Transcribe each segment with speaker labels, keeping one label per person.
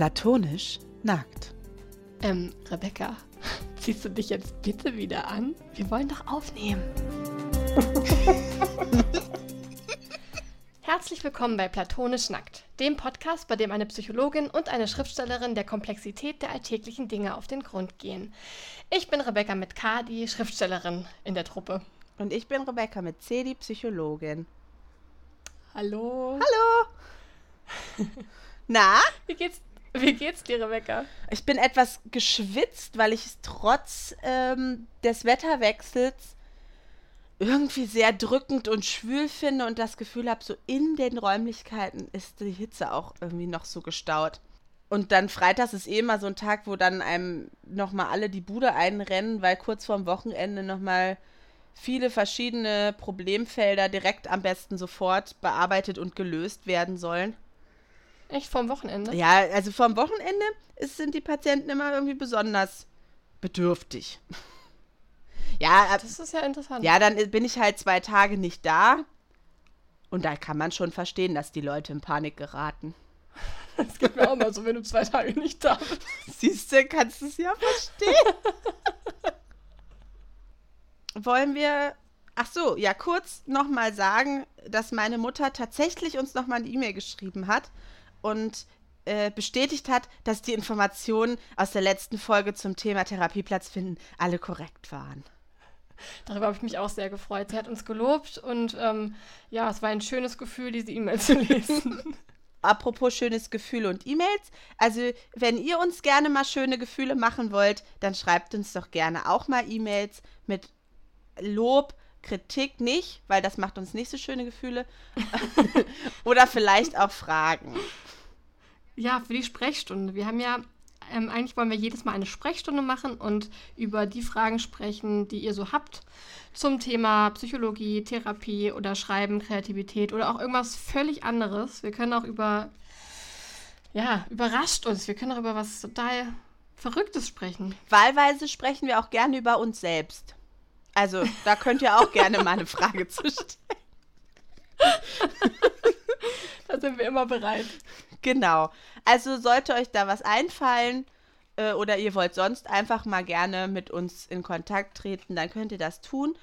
Speaker 1: Platonisch nackt.
Speaker 2: Ähm, Rebecca, ziehst du dich jetzt bitte wieder an? Wir wollen doch aufnehmen. Herzlich willkommen bei Platonisch Nackt, dem Podcast, bei dem eine Psychologin und eine Schriftstellerin der Komplexität der alltäglichen Dinge auf den Grund gehen. Ich bin Rebecca mit K, die Schriftstellerin in der Truppe.
Speaker 1: Und ich bin Rebecca mit C, die Psychologin.
Speaker 2: Hallo.
Speaker 1: Hallo. Na?
Speaker 2: Wie geht's, wie geht's dir, Rebecca?
Speaker 1: Ich bin etwas geschwitzt, weil ich es trotz ähm, des Wetterwechsels irgendwie sehr drückend und schwül finde und das Gefühl habe, so in den Räumlichkeiten ist die Hitze auch irgendwie noch so gestaut. Und dann freitags ist eh immer so ein Tag, wo dann einem nochmal alle die Bude einrennen, weil kurz vorm Wochenende nochmal viele verschiedene Problemfelder direkt am besten sofort bearbeitet und gelöst werden sollen.
Speaker 2: Echt vorm Wochenende?
Speaker 1: Ja, also vorm Wochenende ist, sind die Patienten immer irgendwie besonders bedürftig. ja, ab-
Speaker 2: Das ist ja interessant.
Speaker 1: ja, dann bin ich halt zwei Tage nicht da. Und da kann man schon verstehen, dass die Leute in Panik geraten.
Speaker 2: Das geht mir auch mal so, wenn du zwei Tage nicht da bist.
Speaker 1: Siehst du, kannst du es ja verstehen. Wollen wir, ach so, ja, kurz nochmal sagen, dass meine Mutter tatsächlich uns nochmal eine E-Mail geschrieben hat und äh, bestätigt hat, dass die Informationen aus der letzten Folge zum Thema Therapieplatz finden alle korrekt waren.
Speaker 2: Darüber habe ich mich auch sehr gefreut. Sie hat uns gelobt und ähm, ja, es war ein schönes Gefühl, diese E-Mail zu lesen.
Speaker 1: Apropos schönes Gefühl und E-Mails. Also, wenn ihr uns gerne mal schöne Gefühle machen wollt, dann schreibt uns doch gerne auch mal E-Mails mit Lob, Kritik nicht, weil das macht uns nicht so schöne Gefühle. Oder vielleicht auch Fragen.
Speaker 2: ja, für die Sprechstunde. Wir haben ja, ähm, eigentlich wollen wir jedes Mal eine Sprechstunde machen und über die Fragen sprechen, die ihr so habt zum Thema Psychologie, Therapie oder Schreiben, Kreativität oder auch irgendwas völlig anderes. Wir können auch über, ja, überrascht uns. Wir können auch über was total Verrücktes sprechen.
Speaker 1: Wahlweise sprechen wir auch gerne über uns selbst. Also, da könnt ihr auch gerne mal eine Frage zu stellen.
Speaker 2: Da sind wir immer bereit.
Speaker 1: Genau. Also sollte euch da was einfallen äh, oder ihr wollt sonst einfach mal gerne mit uns in Kontakt treten, dann könnt ihr das tun.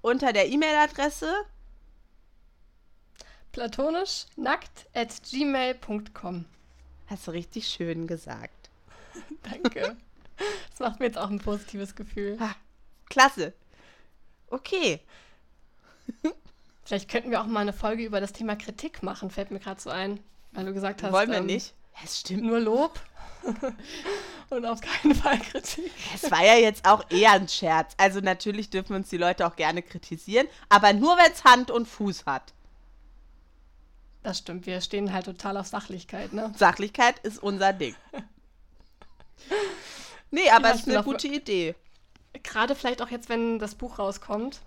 Speaker 1: Unter der E-Mail-Adresse
Speaker 2: Platonisch nackt at gmail.com.
Speaker 1: hast du richtig schön gesagt.
Speaker 2: Danke. Das macht mir jetzt auch ein positives Gefühl.
Speaker 1: Klasse. Okay.
Speaker 2: Vielleicht könnten wir auch mal eine Folge über das Thema Kritik machen, fällt mir gerade so ein. Weil du gesagt hast,
Speaker 1: Wollen wir
Speaker 2: ähm,
Speaker 1: nicht? Es stimmt.
Speaker 2: Nur Lob und auf keinen Fall Kritik.
Speaker 1: Es war ja jetzt auch eher ein Scherz. Also natürlich dürfen uns die Leute auch gerne kritisieren, aber nur wenn es Hand und Fuß hat.
Speaker 2: Das stimmt, wir stehen halt total auf Sachlichkeit, ne?
Speaker 1: Sachlichkeit ist unser Ding. Nee, aber es ist eine gute Idee.
Speaker 2: Gerade vielleicht auch jetzt, wenn das Buch rauskommt.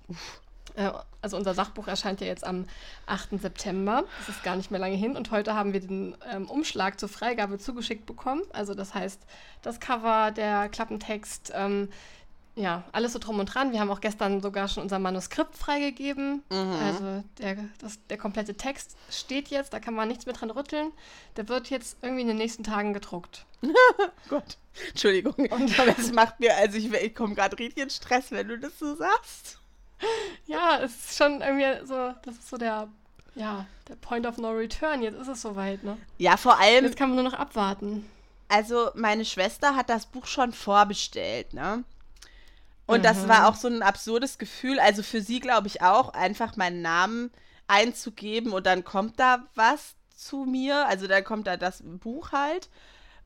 Speaker 2: Äh, Also unser Sachbuch erscheint ja jetzt am 8. September. Das ist gar nicht mehr lange hin. Und heute haben wir den ähm, Umschlag zur Freigabe zugeschickt bekommen. Also das heißt, das Cover, der Klappentext, ähm, ja, alles so drum und dran. Wir haben auch gestern sogar schon unser Manuskript freigegeben. Also der, das, der komplette Text steht jetzt, da kann man nichts mehr dran rütteln. Der wird jetzt irgendwie in den nächsten Tagen gedruckt.
Speaker 1: Gott, Entschuldigung. aber es macht mir, also ich, ich komme gerade richtig in Stress, wenn du das so sagst.
Speaker 2: Ja, es ist schon irgendwie so, das ist so der, ja, der Point of No Return. Jetzt ist es soweit, ne?
Speaker 1: Ja, vor allem,
Speaker 2: Jetzt kann man nur noch abwarten.
Speaker 1: also meine Schwester hat das Buch schon vorbestellt, ne? Und das war auch so ein absurdes Gefühl, also für sie glaube ich auch, einfach meinen Namen einzugeben und dann kommt da was zu mir, also dann kommt da das Buch halt.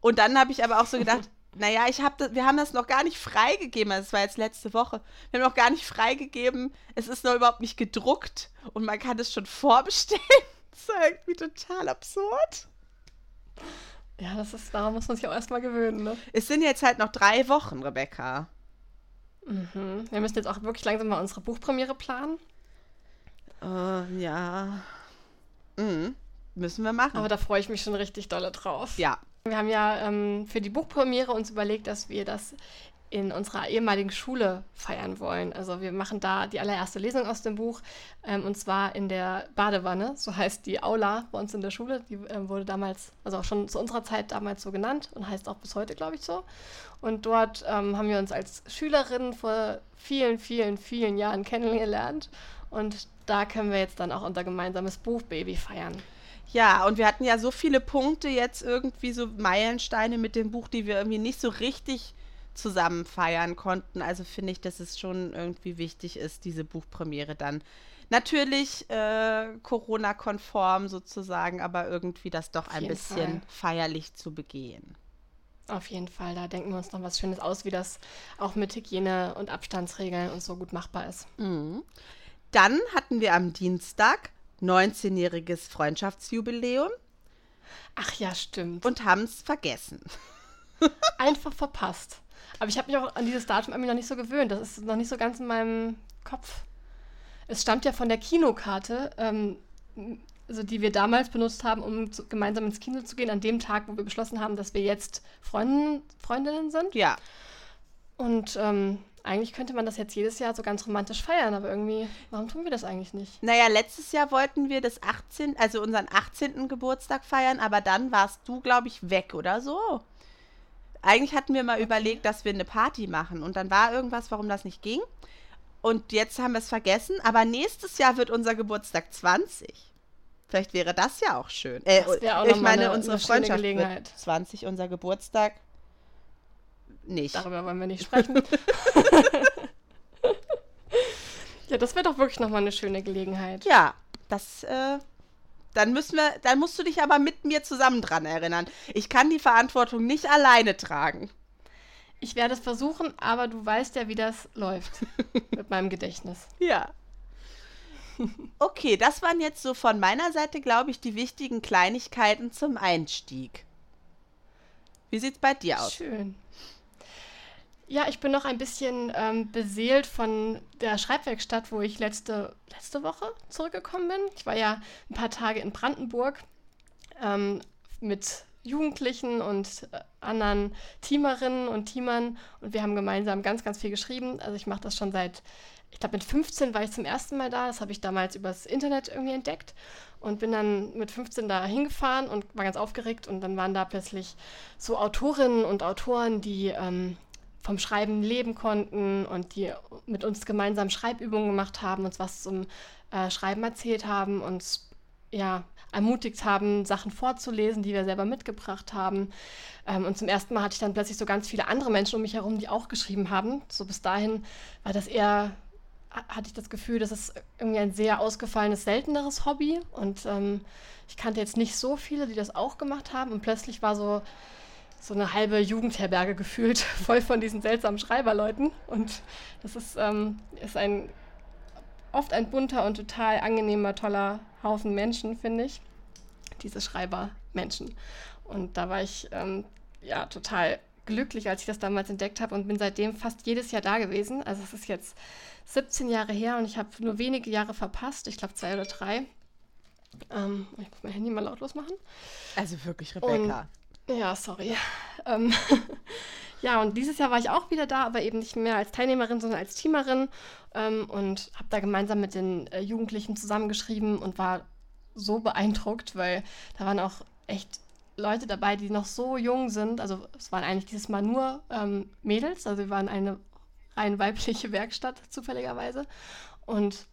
Speaker 1: Und dann habe ich aber auch so gedacht, naja, ich hab das, wir haben das noch gar nicht freigegeben, also das war jetzt letzte Woche, wir haben noch gar nicht freigegeben, es ist noch überhaupt nicht gedruckt und man kann es schon vorbestellen. Das ist irgendwie total absurd.
Speaker 2: Ja, das ist, daran muss man sich auch erstmal gewöhnen, ne?
Speaker 1: Es sind jetzt halt noch drei Wochen, Rebecca.
Speaker 2: Mhm. Wir müssen jetzt auch wirklich langsam mal unsere Buchpremiere planen.
Speaker 1: Äh, ja. Mhm. Müssen wir machen.
Speaker 2: Aber da freue ich mich schon richtig dolle drauf.
Speaker 1: ja.
Speaker 2: Wir haben ja ähm, für die Buchpremiere uns überlegt, dass wir das in unserer ehemaligen Schule feiern wollen. Also wir machen da die allererste Lesung aus dem Buch ähm, und zwar in der Badewanne, so heißt die Aula bei uns in der Schule. Die ähm, wurde damals, also auch schon zu unserer Zeit damals so genannt und heißt auch bis heute, glaube ich, so. Und dort ähm, haben wir uns als Schülerinnen vor vielen, vielen, vielen Jahren kennengelernt und da können wir jetzt dann auch unser gemeinsames Buchbaby feiern.
Speaker 1: Ja, und wir hatten ja so viele Punkte jetzt irgendwie, so Meilensteine mit dem Buch, die wir irgendwie nicht so richtig zusammen feiern konnten. Also finde ich, dass es schon irgendwie wichtig ist, diese Buchpremiere dann natürlich äh, Corona-konform sozusagen, aber irgendwie das doch ein bisschen Fall. feierlich zu begehen.
Speaker 2: Auf jeden Fall, da denken wir uns noch was Schönes aus, wie das auch mit Hygiene und Abstandsregeln und so gut machbar ist.
Speaker 1: Mhm. Dann hatten wir am Dienstag 19-jähriges Freundschaftsjubiläum.
Speaker 2: Ach ja, stimmt.
Speaker 1: Und haben es vergessen.
Speaker 2: Einfach verpasst. Aber ich habe mich auch an dieses Datum irgendwie noch nicht so gewöhnt. Das ist noch nicht so ganz in meinem Kopf. Es stammt ja von der Kinokarte, ähm, also die wir damals benutzt haben, um zu, gemeinsam ins Kino zu gehen, an dem Tag, wo wir beschlossen haben, dass wir jetzt Freund, Freundinnen sind.
Speaker 1: Ja.
Speaker 2: Und ähm, eigentlich könnte man das jetzt jedes Jahr so ganz romantisch feiern, aber irgendwie, warum tun wir das eigentlich nicht?
Speaker 1: Naja, letztes Jahr wollten wir das 18., also unseren 18. Geburtstag feiern, aber dann warst du, glaube ich, weg oder so. Eigentlich hatten wir mal okay. überlegt, dass wir eine Party machen und dann war irgendwas, warum das nicht ging. Und jetzt haben wir es vergessen, aber nächstes Jahr wird unser Geburtstag 20. Vielleicht wäre das ja auch schön. Äh, auch ich meine, eine, unsere eine Freundschaft wird 20, unser Geburtstag nicht.
Speaker 2: Darüber wollen wir nicht sprechen. ja, das wäre doch wirklich nochmal eine schöne Gelegenheit.
Speaker 1: Ja, das, äh, dann müssen wir, dann musst du dich aber mit mir zusammen dran erinnern. Ich kann die Verantwortung nicht alleine tragen.
Speaker 2: Ich werde es versuchen, aber du weißt ja, wie das läuft mit meinem Gedächtnis.
Speaker 1: Ja. Okay, das waren jetzt so von meiner Seite, glaube ich, die wichtigen Kleinigkeiten zum Einstieg. Wie sieht's bei dir aus?
Speaker 2: Schön. Ja, ich bin noch ein bisschen ähm, beseelt von der Schreibwerkstatt, wo ich letzte, letzte Woche zurückgekommen bin. Ich war ja ein paar Tage in Brandenburg ähm, mit Jugendlichen und äh, anderen Teamerinnen und Teamern und wir haben gemeinsam ganz, ganz viel geschrieben. Also ich mache das schon seit, ich glaube mit 15 war ich zum ersten Mal da. Das habe ich damals übers Internet irgendwie entdeckt und bin dann mit 15 da hingefahren und war ganz aufgeregt und dann waren da plötzlich so Autorinnen und Autoren, die ähm, vom Schreiben leben konnten und die mit uns gemeinsam Schreibübungen gemacht haben, uns was zum äh, Schreiben erzählt haben, uns ja, ermutigt haben, Sachen vorzulesen, die wir selber mitgebracht haben. Ähm, und zum ersten Mal hatte ich dann plötzlich so ganz viele andere Menschen um mich herum, die auch geschrieben haben. So bis dahin war das eher, hatte ich das Gefühl, das ist irgendwie ein sehr ausgefallenes, selteneres Hobby. Und ähm, ich kannte jetzt nicht so viele, die das auch gemacht haben. Und plötzlich war so, so eine halbe Jugendherberge gefühlt, voll von diesen seltsamen Schreiberleuten. Und das ist, ähm, ist ein oft ein bunter und total angenehmer, toller Haufen Menschen, finde ich. Diese Schreibermenschen. Und da war ich ähm, ja total glücklich, als ich das damals entdeckt habe und bin seitdem fast jedes Jahr da gewesen. Also es ist jetzt 17 Jahre her und ich habe nur wenige Jahre verpasst, ich glaube zwei oder drei. Ähm, ich muss mein Handy mal lautlos machen.
Speaker 1: Also wirklich, Rebecca.
Speaker 2: Ja, sorry. Ähm, ja, und dieses Jahr war ich auch wieder da, aber eben nicht mehr als Teilnehmerin, sondern als Teamerin ähm, und habe da gemeinsam mit den äh, Jugendlichen zusammengeschrieben und war so beeindruckt, weil da waren auch echt Leute dabei, die noch so jung sind. Also es waren eigentlich dieses Mal nur ähm, Mädels, also wir waren eine rein weibliche Werkstatt zufälligerweise. Und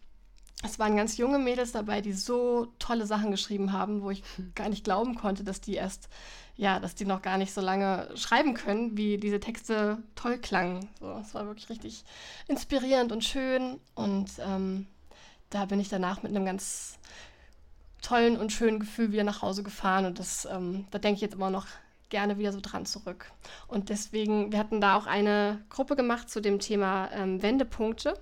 Speaker 2: es waren ganz junge Mädels dabei, die so tolle Sachen geschrieben haben, wo ich gar nicht glauben konnte, dass die erst ja, dass die noch gar nicht so lange schreiben können, wie diese Texte toll klangen. So, es war wirklich richtig inspirierend und schön. Und ähm, da bin ich danach mit einem ganz tollen und schönen Gefühl wieder nach Hause gefahren. Und das, ähm, da denke ich jetzt immer noch gerne wieder so dran zurück. Und deswegen, wir hatten da auch eine Gruppe gemacht zu dem Thema ähm, Wendepunkte.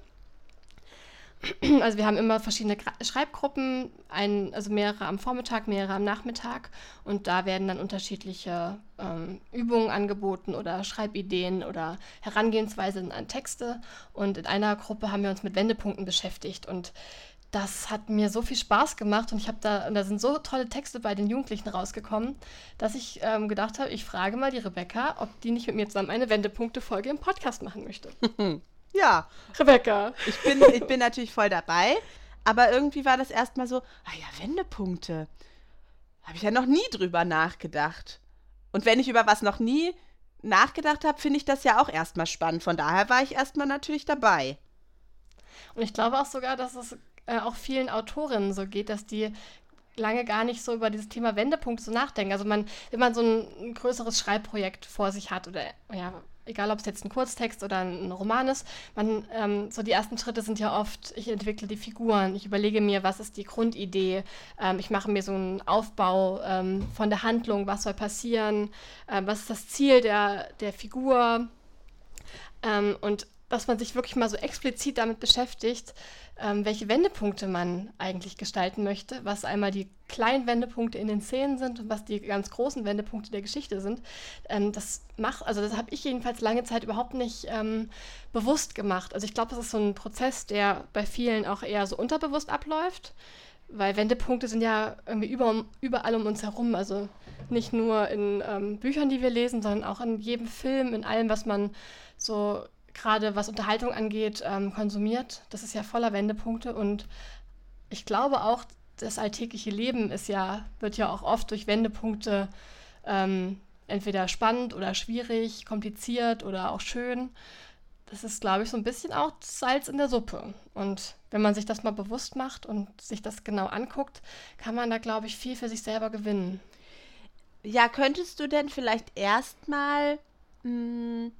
Speaker 2: Also wir haben immer verschiedene Schreibgruppen, ein, also mehrere am Vormittag, mehrere am Nachmittag. Und da werden dann unterschiedliche ähm, Übungen angeboten oder Schreibideen oder Herangehensweisen an Texte. Und in einer Gruppe haben wir uns mit Wendepunkten beschäftigt. Und das hat mir so viel Spaß gemacht. Und ich habe da, da sind so tolle Texte bei den Jugendlichen rausgekommen, dass ich ähm, gedacht habe, ich frage mal die Rebecca, ob die nicht mit mir zusammen eine Wendepunkte-Folge im Podcast machen möchte.
Speaker 1: ja.
Speaker 2: Rebecca.
Speaker 1: Ich bin, ich bin natürlich voll dabei, aber irgendwie war das erstmal so, ah ja, Wendepunkte. Habe ich ja noch nie drüber nachgedacht. Und wenn ich über was noch nie nachgedacht habe, finde ich das ja auch erstmal spannend. Von daher war ich erstmal natürlich dabei.
Speaker 2: Und ich glaube auch sogar, dass es äh, auch vielen Autorinnen so geht, dass die lange gar nicht so über dieses Thema Wendepunkt so nachdenken. Also man, wenn man so ein, ein größeres Schreibprojekt vor sich hat oder ja, egal ob es jetzt ein Kurztext oder ein Roman ist, man, ähm, so die ersten Schritte sind ja oft, ich entwickle die Figuren, ich überlege mir, was ist die Grundidee, ähm, ich mache mir so einen Aufbau ähm, von der Handlung, was soll passieren, ähm, was ist das Ziel der, der Figur? Ähm, und dass man sich wirklich mal so explizit damit beschäftigt, ähm, welche Wendepunkte man eigentlich gestalten möchte, was einmal die kleinen Wendepunkte in den Szenen sind und was die ganz großen Wendepunkte der Geschichte sind. Ähm, das macht, also das habe ich jedenfalls lange Zeit überhaupt nicht ähm, bewusst gemacht. Also ich glaube, das ist so ein Prozess, der bei vielen auch eher so unterbewusst abläuft, weil Wendepunkte sind ja irgendwie über, überall um uns herum. Also nicht nur in ähm, Büchern, die wir lesen, sondern auch in jedem Film, in allem, was man so gerade was Unterhaltung angeht, ähm, konsumiert. Das ist ja voller Wendepunkte und ich glaube auch, das alltägliche Leben ist ja, wird ja auch oft durch Wendepunkte ähm, entweder spannend oder schwierig, kompliziert oder auch schön. Das ist, glaube ich, so ein bisschen auch Salz in der Suppe. Und wenn man sich das mal bewusst macht und sich das genau anguckt, kann man da, glaube ich, viel für sich selber gewinnen.
Speaker 1: Ja, könntest du denn vielleicht erstmal hm,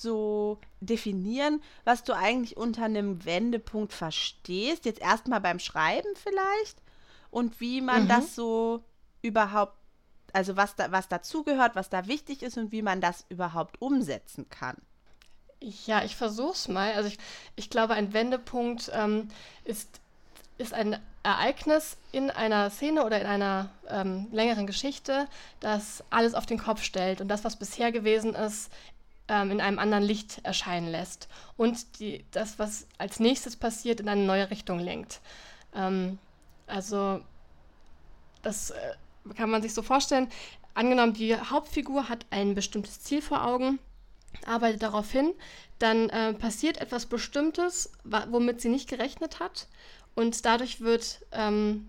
Speaker 1: so definieren, was du eigentlich unter einem Wendepunkt verstehst. Jetzt erstmal beim Schreiben vielleicht und wie man mhm. das so überhaupt, also was da, was dazugehört, was da wichtig ist und wie man das überhaupt umsetzen kann.
Speaker 2: Ja, ich versuche es mal. Also ich, ich glaube, ein Wendepunkt ähm, ist, ist ein Ereignis in einer Szene oder in einer ähm, längeren Geschichte, das alles auf den Kopf stellt und das, was bisher gewesen ist, ähm, in einem anderen Licht erscheinen lässt und die, das, was als nächstes passiert, in eine neue Richtung lenkt. Ähm, also das äh, kann man sich so vorstellen. Angenommen, die Hauptfigur hat ein bestimmtes Ziel vor Augen, arbeitet darauf hin, dann äh, passiert etwas Bestimmtes, womit sie nicht gerechnet hat und dadurch wird ähm,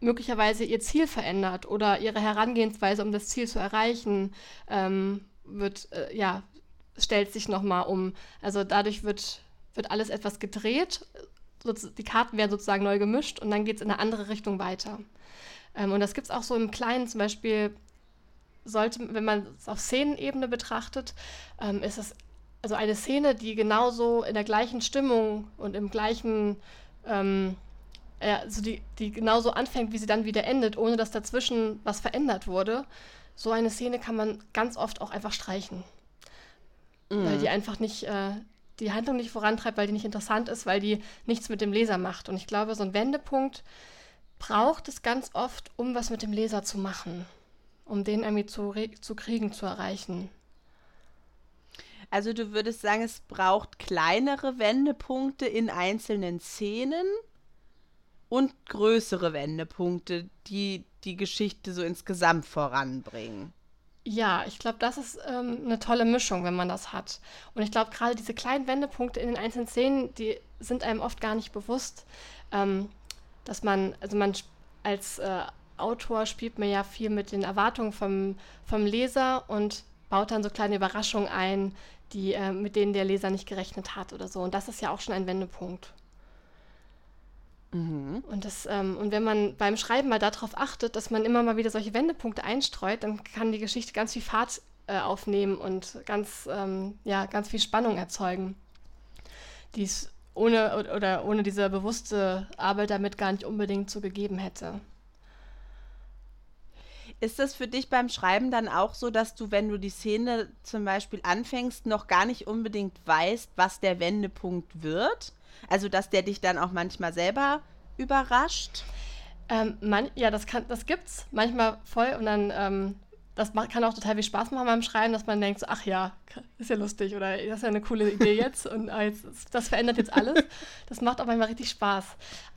Speaker 2: möglicherweise ihr Ziel verändert oder ihre Herangehensweise, um das Ziel zu erreichen, ähm, wird, äh, ja, stellt sich nochmal um. Also dadurch wird, wird alles etwas gedreht, die Karten werden sozusagen neu gemischt und dann geht es in eine andere Richtung weiter. Ähm, und das gibt es auch so im Kleinen, zum Beispiel sollte, wenn man es auf Szenenebene betrachtet, ähm, ist es also eine Szene, die genauso in der gleichen Stimmung und im gleichen, ähm, ja, also die, die genauso anfängt, wie sie dann wieder endet, ohne dass dazwischen was verändert wurde so eine Szene kann man ganz oft auch einfach streichen. Mhm. Weil die einfach nicht, äh, die Handlung nicht vorantreibt, weil die nicht interessant ist, weil die nichts mit dem Leser macht. Und ich glaube, so ein Wendepunkt braucht es ganz oft, um was mit dem Leser zu machen. Um den irgendwie zu, zu kriegen, zu erreichen.
Speaker 1: Also du würdest sagen, es braucht kleinere Wendepunkte in einzelnen Szenen und größere Wendepunkte, die die Geschichte so insgesamt voranbringen.
Speaker 2: Ja, ich glaube, das ist ähm, eine tolle Mischung, wenn man das hat. Und ich glaube, gerade diese kleinen Wendepunkte in den einzelnen Szenen, die sind einem oft gar nicht bewusst, ähm, dass man, also man als äh, Autor spielt man ja viel mit den Erwartungen vom, vom Leser und baut dann so kleine Überraschungen ein, die, äh, mit denen der Leser nicht gerechnet hat oder so. Und das ist ja auch schon ein Wendepunkt. Mhm. Und, das, ähm, und wenn man beim Schreiben mal darauf achtet, dass man immer mal wieder solche Wendepunkte einstreut, dann kann die Geschichte ganz viel Fahrt äh, aufnehmen und ganz, ähm, ja, ganz viel Spannung erzeugen, die es ohne oder ohne diese bewusste Arbeit damit gar nicht unbedingt so gegeben hätte.
Speaker 1: Ist das für dich beim Schreiben dann auch so, dass du, wenn du die Szene zum Beispiel anfängst, noch gar nicht unbedingt weißt, was der Wendepunkt wird? Also, dass der dich dann auch manchmal selber überrascht?
Speaker 2: Ähm, man, ja, das, kann, das gibt's manchmal voll und dann, ähm, das kann auch total viel Spaß machen beim Schreiben, dass man denkt, so, ach ja, ist ja lustig oder das ist ja eine coole Idee jetzt und ah, jetzt, das verändert jetzt alles. Das macht auch manchmal richtig Spaß.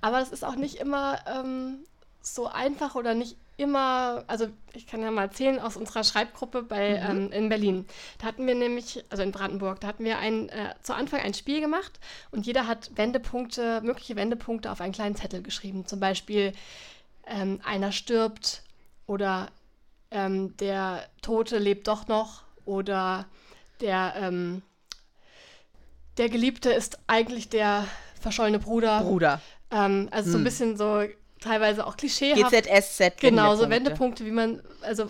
Speaker 2: Aber das ist auch nicht immer ähm, so einfach oder nicht immer, also ich kann ja mal erzählen aus unserer Schreibgruppe bei, mhm. ähm, in Berlin. Da hatten wir nämlich, also in Brandenburg, da hatten wir ein, äh, zu Anfang ein Spiel gemacht und jeder hat Wendepunkte, mögliche Wendepunkte auf einen kleinen Zettel geschrieben. Zum Beispiel ähm, einer stirbt oder ähm, der Tote lebt doch noch oder der, ähm, der Geliebte ist eigentlich der verschollene Bruder.
Speaker 1: Bruder.
Speaker 2: Ähm, also hm. so ein hm. bisschen so teilweise auch klischeehaft.
Speaker 1: GZSZ.
Speaker 2: Genau, so Wendepunkte, wie man, also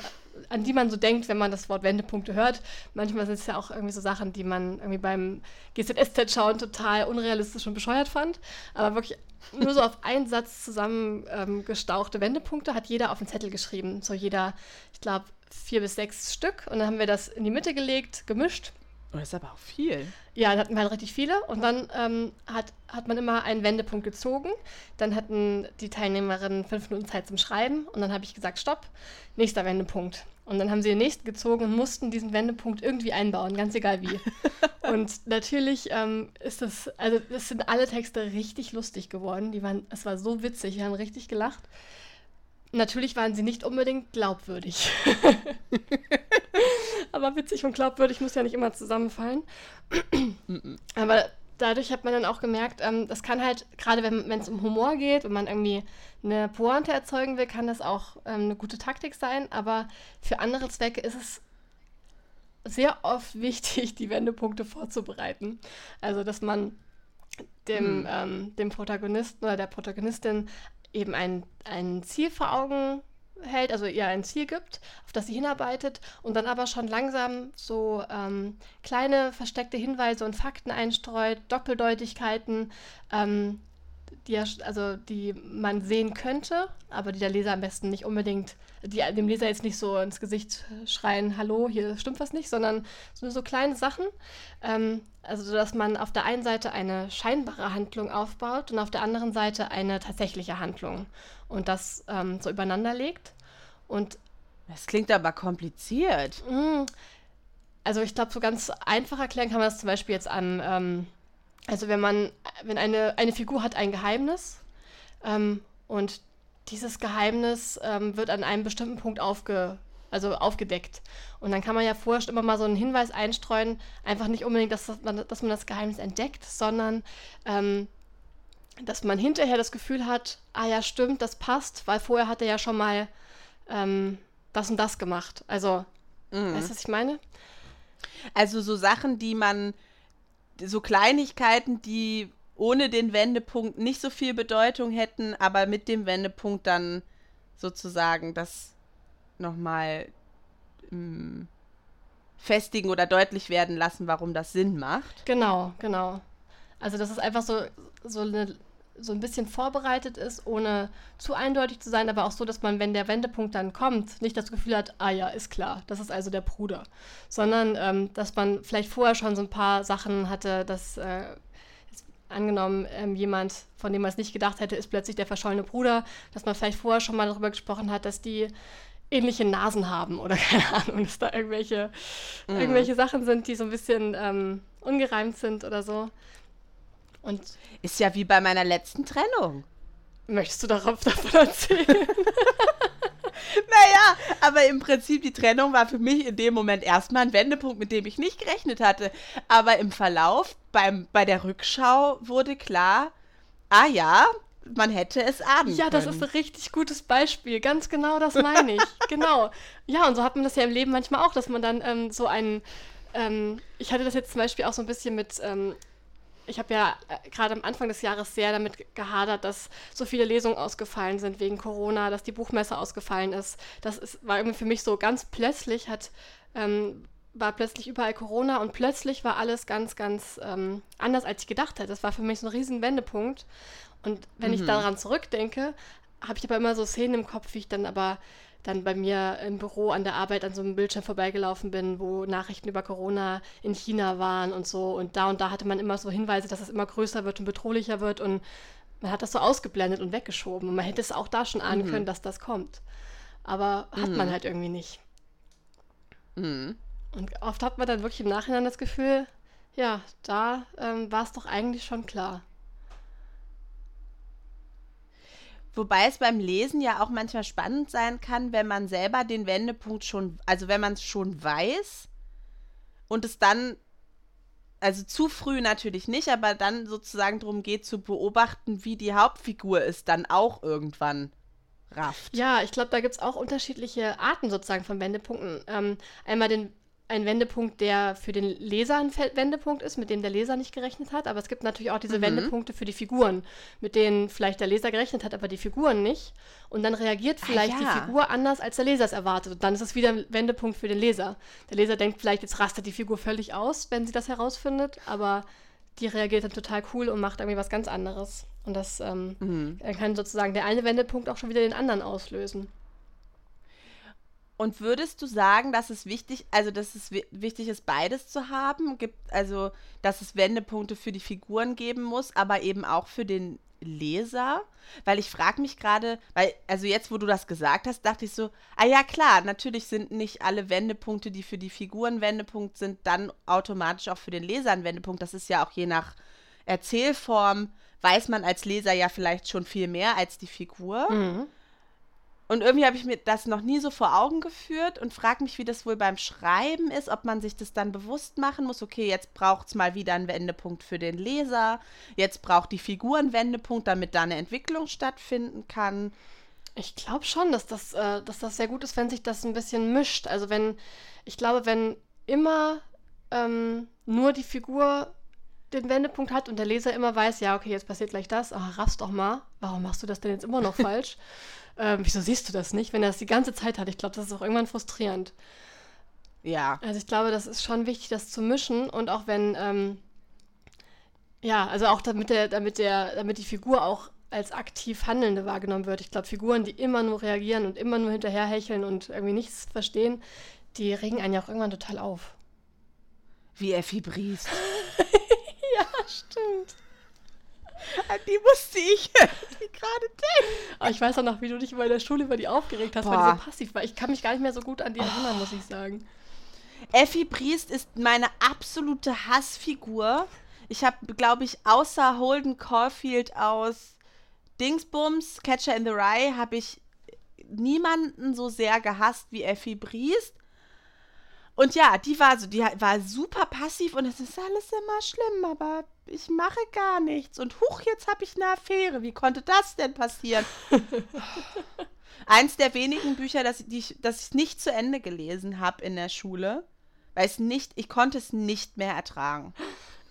Speaker 2: an die man so denkt, wenn man das Wort Wendepunkte hört. Manchmal sind es ja auch irgendwie so Sachen, die man irgendwie beim GZSZ-Schauen total unrealistisch und bescheuert fand. Aber wirklich nur so auf einen Satz zusammengestauchte ähm, Wendepunkte hat jeder auf den Zettel geschrieben. So jeder, ich glaube, vier bis sechs Stück. Und dann haben wir das in die Mitte gelegt, gemischt
Speaker 1: Oh, das ist aber auch viel.
Speaker 2: Ja, dann hatten wir halt richtig viele. Und dann ähm, hat, hat man immer einen Wendepunkt gezogen. Dann hatten die Teilnehmerinnen fünf Minuten Zeit zum Schreiben. Und dann habe ich gesagt, stopp, nächster Wendepunkt. Und dann haben sie den nächsten gezogen und mussten diesen Wendepunkt irgendwie einbauen, ganz egal wie. und natürlich ähm, ist das, also es sind alle Texte richtig lustig geworden. Die waren, es war so witzig, wir haben richtig gelacht. Natürlich waren sie nicht unbedingt glaubwürdig. Aber witzig und glaubwürdig muss ja nicht immer zusammenfallen. Aber dadurch hat man dann auch gemerkt, ähm, das kann halt, gerade wenn es um Humor geht und man irgendwie eine Pointe erzeugen will, kann das auch ähm, eine gute Taktik sein. Aber für andere Zwecke ist es sehr oft wichtig, die Wendepunkte vorzubereiten. Also, dass man dem, hm. ähm, dem Protagonisten oder der Protagonistin eben ein, ein Ziel vor Augen hält, also ihr ein Ziel gibt, auf das sie hinarbeitet und dann aber schon langsam so ähm, kleine versteckte Hinweise und Fakten einstreut, Doppeldeutigkeiten, ähm, die, also die man sehen könnte, aber die der Leser am besten nicht unbedingt, die dem Leser jetzt nicht so ins Gesicht schreien, hallo, hier stimmt was nicht, sondern nur so kleine Sachen. Ähm, also dass man auf der einen Seite eine scheinbare Handlung aufbaut und auf der anderen Seite eine tatsächliche Handlung und das ähm, so übereinander legt. Und
Speaker 1: das klingt aber kompliziert. Mh,
Speaker 2: also ich glaube, so ganz einfach erklären kann man das zum Beispiel jetzt an ähm, also wenn man, wenn eine, eine Figur hat ein Geheimnis ähm, und dieses Geheimnis ähm, wird an einem bestimmten Punkt aufge, also aufgedeckt. Und dann kann man ja vorher immer mal so einen Hinweis einstreuen, einfach nicht unbedingt, dass, man, dass man das Geheimnis entdeckt, sondern ähm, dass man hinterher das Gefühl hat, ah ja, stimmt, das passt, weil vorher hat er ja schon mal ähm, das und das gemacht. Also, mhm. weißt du, was ich meine?
Speaker 1: Also so Sachen, die man so Kleinigkeiten, die ohne den Wendepunkt nicht so viel Bedeutung hätten, aber mit dem Wendepunkt dann sozusagen das nochmal ähm, festigen oder deutlich werden lassen, warum das Sinn macht.
Speaker 2: Genau, genau. Also dass es einfach so, so, eine, so ein bisschen vorbereitet ist, ohne zu eindeutig zu sein, aber auch so, dass man, wenn der Wendepunkt dann kommt, nicht das Gefühl hat, ah ja, ist klar, das ist also der Bruder, sondern ähm, dass man vielleicht vorher schon so ein paar Sachen hatte, dass äh, angenommen, ähm, jemand, von dem man es nicht gedacht hätte, ist plötzlich der verschollene Bruder, dass man vielleicht vorher schon mal darüber gesprochen hat, dass die ähnliche Nasen haben oder keine Ahnung, dass da irgendwelche, mhm. irgendwelche Sachen sind, die so ein bisschen ähm, ungereimt sind oder so.
Speaker 1: Und ist ja wie bei meiner letzten Trennung.
Speaker 2: Möchtest du darauf davon erzählen?
Speaker 1: naja, aber im Prinzip die Trennung war für mich in dem Moment erstmal ein Wendepunkt, mit dem ich nicht gerechnet hatte. Aber im Verlauf, beim, bei der Rückschau wurde klar, ah ja, man hätte es ahnen
Speaker 2: Ja, das ist ein richtig gutes Beispiel. Ganz genau das meine ich. genau. Ja, und so hat man das ja im Leben manchmal auch, dass man dann ähm, so einen. Ähm, ich hatte das jetzt zum Beispiel auch so ein bisschen mit. Ähm, ich habe ja äh, gerade am Anfang des Jahres sehr damit gehadert, dass so viele Lesungen ausgefallen sind wegen Corona, dass die Buchmesse ausgefallen ist. Das ist, war irgendwie für mich so ganz plötzlich hat ähm, war plötzlich überall Corona und plötzlich war alles ganz, ganz ähm, anders, als ich gedacht hätte. Das war für mich so ein riesen Wendepunkt. Und wenn mhm. ich daran zurückdenke, habe ich aber immer so Szenen im Kopf, wie ich dann aber dann bei mir im Büro an der Arbeit an so einem Bildschirm vorbeigelaufen bin, wo Nachrichten über Corona in China waren und so. Und da und da hatte man immer so Hinweise, dass es immer größer wird und bedrohlicher wird. Und man hat das so ausgeblendet und weggeschoben. Und man hätte es auch da schon ahnen mhm. können, dass das kommt. Aber hat mhm. man halt irgendwie nicht. Mhm. Und oft hat man dann wirklich im Nachhinein das Gefühl, ja, da ähm, war es doch eigentlich schon klar.
Speaker 1: Wobei es beim Lesen ja auch manchmal spannend sein kann, wenn man selber den Wendepunkt schon, also wenn man es schon weiß und es dann, also zu früh natürlich nicht, aber dann sozusagen darum geht zu beobachten, wie die Hauptfigur es dann auch irgendwann rafft.
Speaker 2: Ja, ich glaube, da gibt es auch unterschiedliche Arten sozusagen von Wendepunkten. Ähm, einmal den ein Wendepunkt, der für den Leser ein Wendepunkt ist, mit dem der Leser nicht gerechnet hat. Aber es gibt natürlich auch diese mhm. Wendepunkte für die Figuren, mit denen vielleicht der Leser gerechnet hat, aber die Figuren nicht. Und dann reagiert ah, vielleicht ah, ja. die Figur anders, als der Leser es erwartet. Und dann ist es wieder ein Wendepunkt für den Leser. Der Leser denkt vielleicht, jetzt rastet die Figur völlig aus, wenn sie das herausfindet, aber die reagiert dann total cool und macht irgendwie was ganz anderes. Und das ähm, mhm. kann sozusagen der eine Wendepunkt auch schon wieder den anderen auslösen.
Speaker 1: Und würdest du sagen, dass es wichtig, also dass es wichtig ist, beides zu haben? Gibt also, dass es Wendepunkte für die Figuren geben muss, aber eben auch für den Leser? Weil ich frage mich gerade, weil, also jetzt, wo du das gesagt hast, dachte ich so, ah ja, klar, natürlich sind nicht alle Wendepunkte, die für die Figuren Wendepunkt sind, dann automatisch auch für den Leser ein Wendepunkt. Das ist ja auch je nach Erzählform, weiß man als Leser ja vielleicht schon viel mehr als die Figur. Mhm. Und irgendwie habe ich mir das noch nie so vor Augen geführt und frage mich, wie das wohl beim Schreiben ist, ob man sich das dann bewusst machen muss. Okay, jetzt braucht es mal wieder einen Wendepunkt für den Leser. Jetzt braucht die Figur einen Wendepunkt, damit da eine Entwicklung stattfinden kann.
Speaker 2: Ich glaube schon, dass das, äh, dass das sehr gut ist, wenn sich das ein bisschen mischt. Also wenn, ich glaube, wenn immer ähm, nur die Figur den Wendepunkt hat und der Leser immer weiß, ja, okay, jetzt passiert gleich das, ach, raffst doch mal, warum machst du das denn jetzt immer noch falsch? Ähm, wieso siehst du das nicht, wenn er das die ganze Zeit hat? Ich glaube, das ist auch irgendwann frustrierend.
Speaker 1: Ja.
Speaker 2: Also ich glaube, das ist schon wichtig, das zu mischen und auch wenn, ähm, ja, also auch damit der, damit der, damit die Figur auch als aktiv Handelnde wahrgenommen wird. Ich glaube, Figuren, die immer nur reagieren und immer nur hinterherhecheln und irgendwie nichts verstehen, die regen einen ja auch irgendwann total auf.
Speaker 1: Wie Effi Briest.
Speaker 2: ja, stimmt.
Speaker 1: An die musste ich gerade denken.
Speaker 2: Aber ich weiß auch noch, wie du dich bei der Schule über die aufgeregt hast, Boah. weil die so passiv war. Ich kann mich gar nicht mehr so gut an die oh. erinnern, muss ich sagen.
Speaker 1: Effi Priest ist meine absolute Hassfigur. Ich habe, glaube ich, außer Holden Caulfield aus Dingsbums, Catcher in the Rye, habe ich niemanden so sehr gehasst wie Effi Briest. Und ja, die war so, die war super passiv und es ist alles immer schlimm, aber ich mache gar nichts. Und huch, jetzt habe ich eine Affäre. Wie konnte das denn passieren? Eins der wenigen Bücher, das, die ich, das ich nicht zu Ende gelesen habe in der Schule, weil es nicht, ich konnte es nicht mehr ertragen.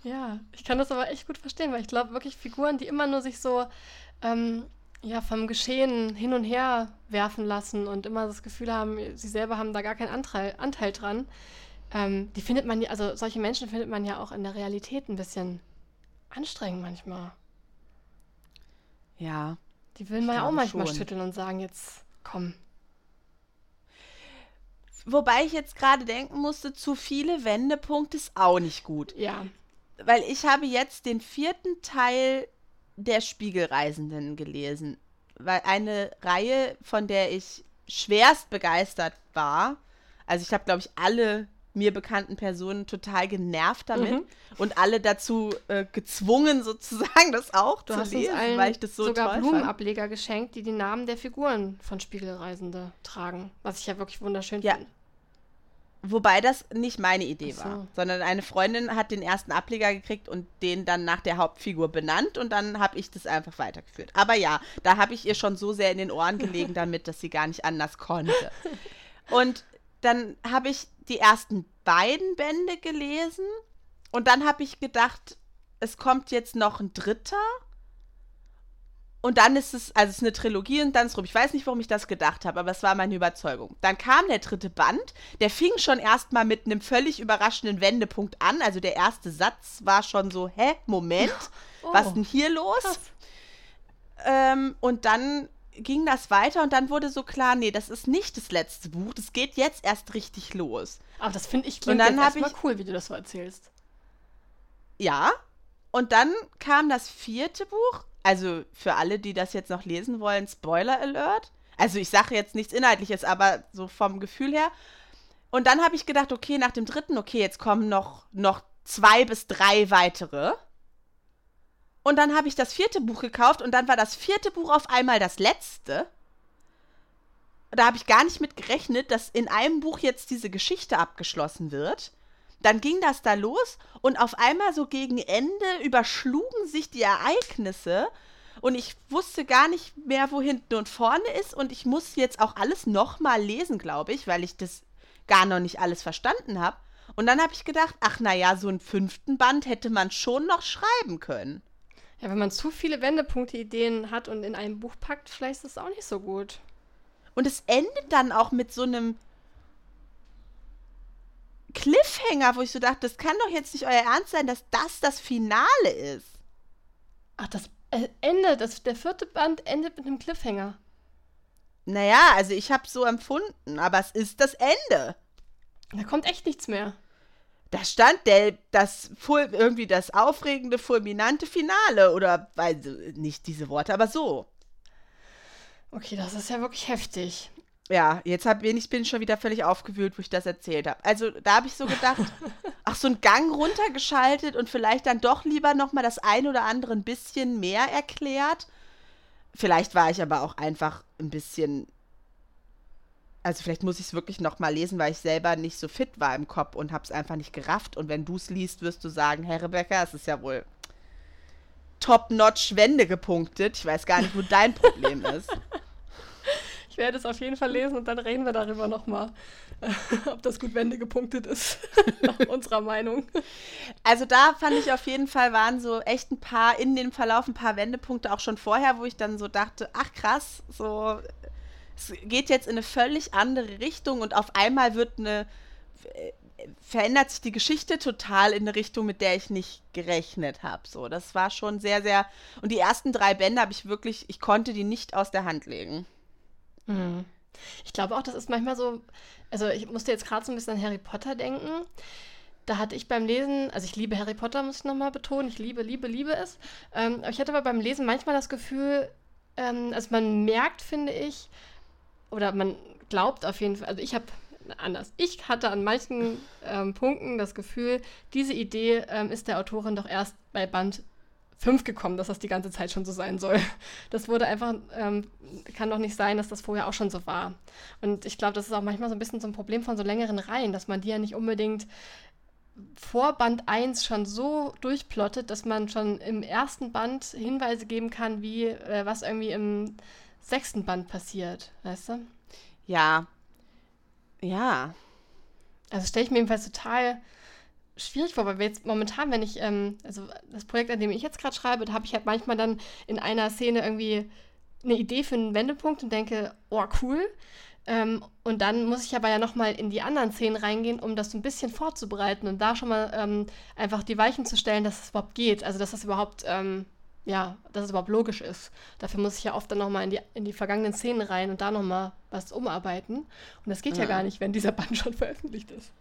Speaker 2: Ja, ich kann das aber echt gut verstehen, weil ich glaube wirklich Figuren, die immer nur sich so ähm, ja, vom Geschehen hin und her werfen lassen und immer das Gefühl haben, sie selber haben da gar keinen Anteil, Anteil dran. Ähm, die findet man ja, also solche Menschen findet man ja auch in der Realität ein bisschen anstrengend manchmal.
Speaker 1: Ja.
Speaker 2: Die will man ja auch manchmal schon. schütteln und sagen, jetzt komm.
Speaker 1: Wobei ich jetzt gerade denken musste, zu viele Wendepunkte ist auch nicht gut.
Speaker 2: Ja.
Speaker 1: Weil ich habe jetzt den vierten Teil der Spiegelreisenden gelesen. Weil eine Reihe, von der ich schwerst begeistert war. Also ich habe, glaube ich, alle mir bekannten Personen total genervt damit mhm. und alle dazu äh, gezwungen, sozusagen das auch
Speaker 2: du zu hast lesen, uns weil ich das so sogar toll Blumenableger fand. geschenkt, die die Namen der Figuren von Spiegelreisende tragen, was ich ja wirklich wunderschön ja. finde.
Speaker 1: Wobei das nicht meine Idee so. war, sondern eine Freundin hat den ersten Ableger gekriegt und den dann nach der Hauptfigur benannt und dann habe ich das einfach weitergeführt. Aber ja, da habe ich ihr schon so sehr in den Ohren gelegen damit, dass sie gar nicht anders konnte. Und dann habe ich die ersten beiden Bände gelesen und dann habe ich gedacht, es kommt jetzt noch ein dritter und dann ist es, also es ist eine Trilogie und dann ist rum. Ich weiß nicht, warum ich das gedacht habe, aber es war meine Überzeugung. Dann kam der dritte Band, der fing schon erstmal mit einem völlig überraschenden Wendepunkt an. Also der erste Satz war schon so, hä, Moment, oh, was ist denn hier los? Ähm, und dann ging das weiter und dann wurde so klar, nee, das ist nicht das letzte Buch, das geht jetzt erst richtig los.
Speaker 2: Aber das finde ich klingt und dann jetzt erstmal cool, wie du das so erzählst.
Speaker 1: Ja, und dann kam das vierte Buch also für alle, die das jetzt noch lesen wollen, Spoiler Alert. Also ich sage jetzt nichts Inhaltliches, aber so vom Gefühl her. Und dann habe ich gedacht, okay, nach dem dritten, okay, jetzt kommen noch, noch zwei bis drei weitere. Und dann habe ich das vierte Buch gekauft und dann war das vierte Buch auf einmal das letzte. Da habe ich gar nicht mit gerechnet, dass in einem Buch jetzt diese Geschichte abgeschlossen wird. Dann ging das da los und auf einmal so gegen Ende überschlugen sich die Ereignisse und ich wusste gar nicht mehr, wo hinten und vorne ist und ich muss jetzt auch alles nochmal lesen, glaube ich, weil ich das gar noch nicht alles verstanden habe. Und dann habe ich gedacht, ach naja, so einen fünften Band hätte man schon noch schreiben können.
Speaker 2: Ja, wenn man zu viele Wendepunkte-Ideen hat und in ein Buch packt, vielleicht ist das auch nicht so gut.
Speaker 1: Und es endet dann auch mit so einem Cliffhanger, wo ich so dachte, das kann doch jetzt nicht euer Ernst sein, dass das das Finale ist.
Speaker 2: Ach, das äh, Ende, das, der vierte Band endet mit einem Cliffhanger.
Speaker 1: Naja, also ich habe so empfunden, aber es ist das Ende.
Speaker 2: Da kommt echt nichts mehr.
Speaker 1: Da stand der, das irgendwie das aufregende, fulminante Finale oder weil nicht diese Worte, aber so.
Speaker 2: Okay, das ist ja wirklich heftig.
Speaker 1: Ja, jetzt hab, bin ich bin schon wieder völlig aufgewühlt, wo ich das erzählt habe. Also da habe ich so gedacht, ach, so einen Gang runtergeschaltet und vielleicht dann doch lieber nochmal das ein oder andere ein bisschen mehr erklärt. Vielleicht war ich aber auch einfach ein bisschen. Also vielleicht muss ich es wirklich nochmal lesen, weil ich selber nicht so fit war im Kopf und habe es einfach nicht gerafft. Und wenn du es liest, wirst du sagen, Herr Rebecca, es ist ja wohl top-notch Wände gepunktet. Ich weiß gar nicht, wo dein Problem ist.
Speaker 2: Ich werde es auf jeden Fall lesen und dann reden wir darüber nochmal, ob das gut Wände gepunktet ist, nach unserer Meinung.
Speaker 1: Also da fand ich auf jeden Fall, waren so echt ein paar, in dem Verlauf ein paar Wendepunkte auch schon vorher, wo ich dann so dachte, ach krass, so, es geht jetzt in eine völlig andere Richtung und auf einmal wird eine, verändert sich die Geschichte total in eine Richtung, mit der ich nicht gerechnet habe. So, das war schon sehr, sehr. Und die ersten drei Bände habe ich wirklich, ich konnte die nicht aus der Hand legen.
Speaker 2: Mhm. Ich glaube auch, das ist manchmal so, also ich musste jetzt gerade so ein bisschen an Harry Potter denken. Da hatte ich beim Lesen, also ich liebe Harry Potter, muss ich nochmal betonen, ich liebe, liebe, liebe es. Ähm, aber ich hatte aber beim Lesen manchmal das Gefühl, ähm, also man merkt, finde ich, oder man glaubt auf jeden Fall, also ich habe anders. Ich hatte an manchen ähm, Punkten das Gefühl, diese Idee ähm, ist der Autorin doch erst bei Band 5 gekommen, dass das die ganze Zeit schon so sein soll. Das wurde einfach, ähm, kann doch nicht sein, dass das vorher auch schon so war. Und ich glaube, das ist auch manchmal so ein bisschen so ein Problem von so längeren Reihen, dass man die ja nicht unbedingt vor Band 1 schon so durchplottet, dass man schon im ersten Band Hinweise geben kann, wie äh, was irgendwie im sechsten Band passiert, weißt du?
Speaker 1: Ja. Ja.
Speaker 2: Also stelle ich mir jedenfalls total schwierig vor, weil wir jetzt momentan, wenn ich, ähm, also das Projekt, an dem ich jetzt gerade schreibe, da habe ich halt manchmal dann in einer Szene irgendwie eine Idee für einen Wendepunkt und denke, oh, cool. Ähm, und dann muss ich aber ja nochmal in die anderen Szenen reingehen, um das so ein bisschen vorzubereiten und da schon mal ähm, einfach die Weichen zu stellen, dass es überhaupt geht. Also, dass das überhaupt, ähm, ja, dass es überhaupt logisch ist. Dafür muss ich ja oft dann nochmal in die, in die vergangenen Szenen rein und da nochmal was umarbeiten. Und das geht ja. ja gar nicht, wenn dieser Band schon veröffentlicht ist.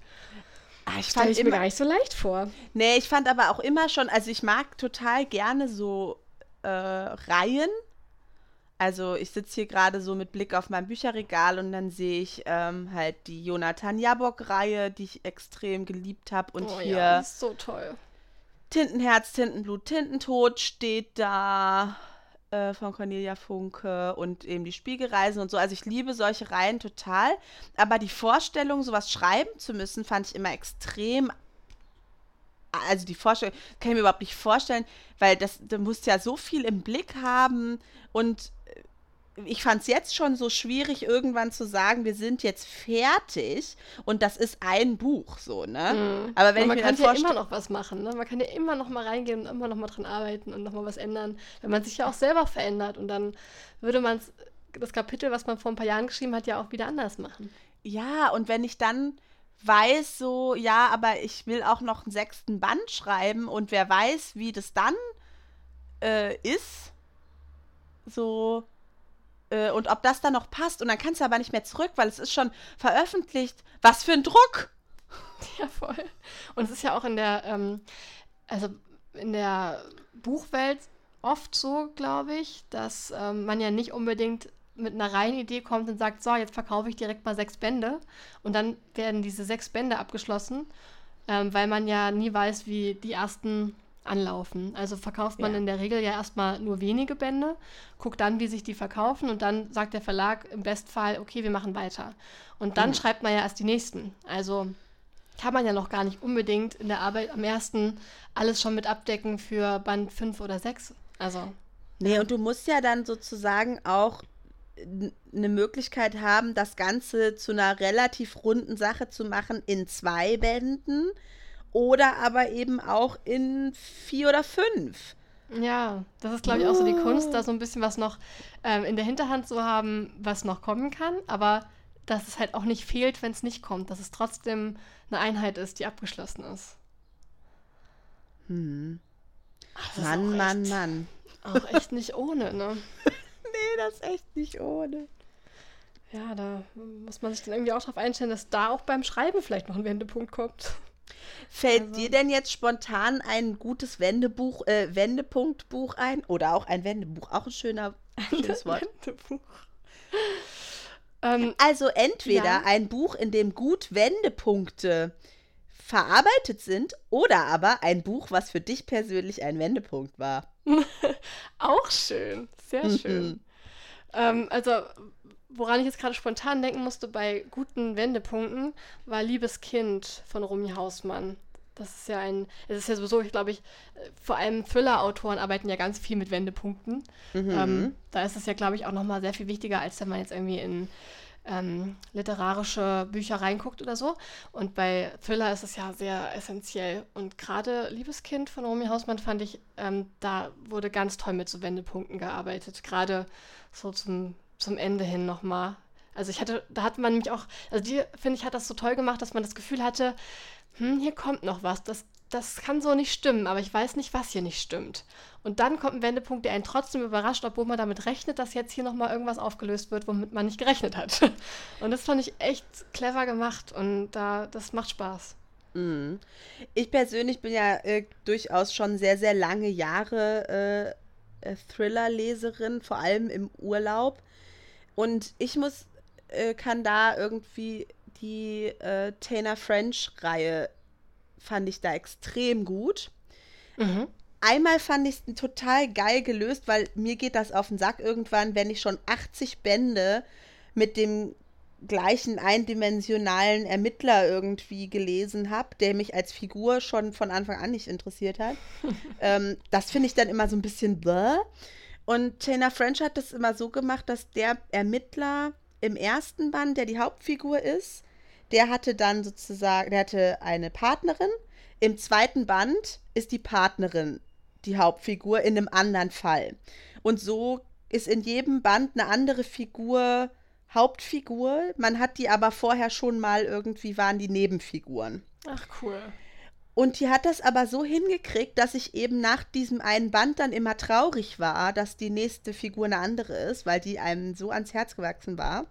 Speaker 1: Ah, ich fand
Speaker 2: ich mir gar nicht so leicht vor.
Speaker 1: Nee, ich fand aber auch immer schon, also ich mag total gerne so äh, Reihen. Also ich sitze hier gerade so mit Blick auf mein Bücherregal und dann sehe ich ähm, halt die Jonathan Jabok-Reihe, die ich extrem geliebt habe. Und
Speaker 2: oh,
Speaker 1: hier
Speaker 2: ja, ist so toll.
Speaker 1: Tintenherz, Tintenblut, Tintentod steht da. Äh, von Cornelia Funke und eben die Spiegelreisen und so. Also ich liebe solche Reihen total. Aber die Vorstellung, sowas schreiben zu müssen, fand ich immer extrem. Also die Vorstellung kann ich mir überhaupt nicht vorstellen, weil das, du musst ja so viel im Blick haben und ich fand es jetzt schon so schwierig, irgendwann zu sagen, wir sind jetzt fertig und das ist ein Buch, so, ne?
Speaker 2: Mhm. Aber wenn Aber man ich mir kann ja immer noch was machen, ne? Man kann ja immer noch mal reingehen und immer noch mal dran arbeiten und noch mal was ändern, wenn man sich ja auch selber verändert und dann würde man das Kapitel, was man vor ein paar Jahren geschrieben hat, ja auch wieder anders machen.
Speaker 1: Ja, und wenn ich dann weiß, so, ja, aber ich will auch noch einen sechsten Band schreiben und wer weiß, wie das dann äh, ist, so, äh, und ob das dann noch passt. Und dann kannst du aber nicht mehr zurück, weil es ist schon veröffentlicht. Was für ein Druck!
Speaker 2: Ja, voll. Und es ist ja auch in der, ähm, also in der Buchwelt oft so, glaube ich, dass ähm, man ja nicht unbedingt mit einer reinen Idee kommt und sagt, so, jetzt verkaufe ich direkt mal sechs Bände und dann werden diese sechs Bände abgeschlossen, ähm, weil man ja nie weiß, wie die ersten anlaufen. Also verkauft man ja. in der Regel ja erstmal nur wenige Bände, guckt dann, wie sich die verkaufen und dann sagt der Verlag im Bestfall, okay, wir machen weiter. Und dann mhm. schreibt man ja erst die nächsten. Also kann man ja noch gar nicht unbedingt in der Arbeit am ersten alles schon mit abdecken für Band 5 oder 6. Also.
Speaker 1: Nee, und du musst ja dann sozusagen auch eine Möglichkeit haben, das Ganze zu einer relativ runden Sache zu machen in zwei Bänden oder aber eben auch in vier oder fünf.
Speaker 2: Ja, das ist, glaube ich, auch so die Kunst, da so ein bisschen was noch ähm, in der Hinterhand zu haben, was noch kommen kann, aber dass es halt auch nicht fehlt, wenn es nicht kommt, dass es trotzdem eine Einheit ist, die abgeschlossen ist.
Speaker 1: Hm. Ach, Mann, Mann, Mann.
Speaker 2: Auch echt nicht ohne, ne?
Speaker 1: nee, das ist echt nicht ohne.
Speaker 2: Ja, da muss man sich dann irgendwie auch darauf einstellen, dass da auch beim Schreiben vielleicht noch ein Wendepunkt kommt.
Speaker 1: Fällt also. dir denn jetzt spontan ein gutes Wendebuch, äh, Wendepunktbuch ein? Oder auch ein Wendebuch? Auch ein schöner, schönes Wort. Wendebuch. Ähm, also entweder ja. ein Buch, in dem gut Wendepunkte verarbeitet sind, oder aber ein Buch, was für dich persönlich ein Wendepunkt war.
Speaker 2: Auch schön, sehr mhm. schön. ähm, also, woran ich jetzt gerade spontan denken musste bei guten Wendepunkten, war Liebes Kind von Rumi Hausmann. Das ist ja ein, es ist ja sowieso, ich glaube, ich, vor allem Thriller-Autoren arbeiten ja ganz viel mit Wendepunkten. Mhm. Ähm, da ist es ja, glaube ich, auch nochmal sehr viel wichtiger, als wenn man jetzt irgendwie in ähm, literarische Bücher reinguckt oder so. Und bei Thriller ist es ja sehr essentiell. Und gerade Liebeskind von Romy Hausmann fand ich, ähm, da wurde ganz toll mit so Wendepunkten gearbeitet. Gerade so zum, zum Ende hin nochmal. Also ich hatte, da hat man nämlich auch, also die, finde ich, hat das so toll gemacht, dass man das Gefühl hatte, hm, hier kommt noch was. Das, das kann so nicht stimmen, aber ich weiß nicht, was hier nicht stimmt. Und dann kommt ein Wendepunkt, der einen trotzdem überrascht, obwohl man damit rechnet, dass jetzt hier nochmal irgendwas aufgelöst wird, womit man nicht gerechnet hat. Und das fand ich echt clever gemacht und da, das macht Spaß.
Speaker 1: Mhm. Ich persönlich bin ja äh, durchaus schon sehr, sehr lange Jahre äh, äh, Thriller-Leserin, vor allem im Urlaub. Und ich muss, äh, kann da irgendwie die äh, Taylor French-Reihe fand ich da extrem gut. Mhm. Einmal fand ich es total geil gelöst, weil mir geht das auf den Sack irgendwann, wenn ich schon 80 Bände mit dem gleichen eindimensionalen Ermittler irgendwie gelesen habe, der mich als Figur schon von Anfang an nicht interessiert hat. ähm, das finde ich dann immer so ein bisschen bläh. Und Taylor French hat das immer so gemacht, dass der Ermittler im ersten Band, der die Hauptfigur ist, der hatte dann sozusagen, der hatte eine Partnerin. Im zweiten Band ist die Partnerin die Hauptfigur in einem anderen Fall. Und so ist in jedem Band eine andere Figur Hauptfigur. Man hat die aber vorher schon mal irgendwie waren die Nebenfiguren.
Speaker 2: Ach cool.
Speaker 1: Und die hat das aber so hingekriegt, dass ich eben nach diesem einen Band dann immer traurig war, dass die nächste Figur eine andere ist, weil die einem so ans Herz gewachsen war.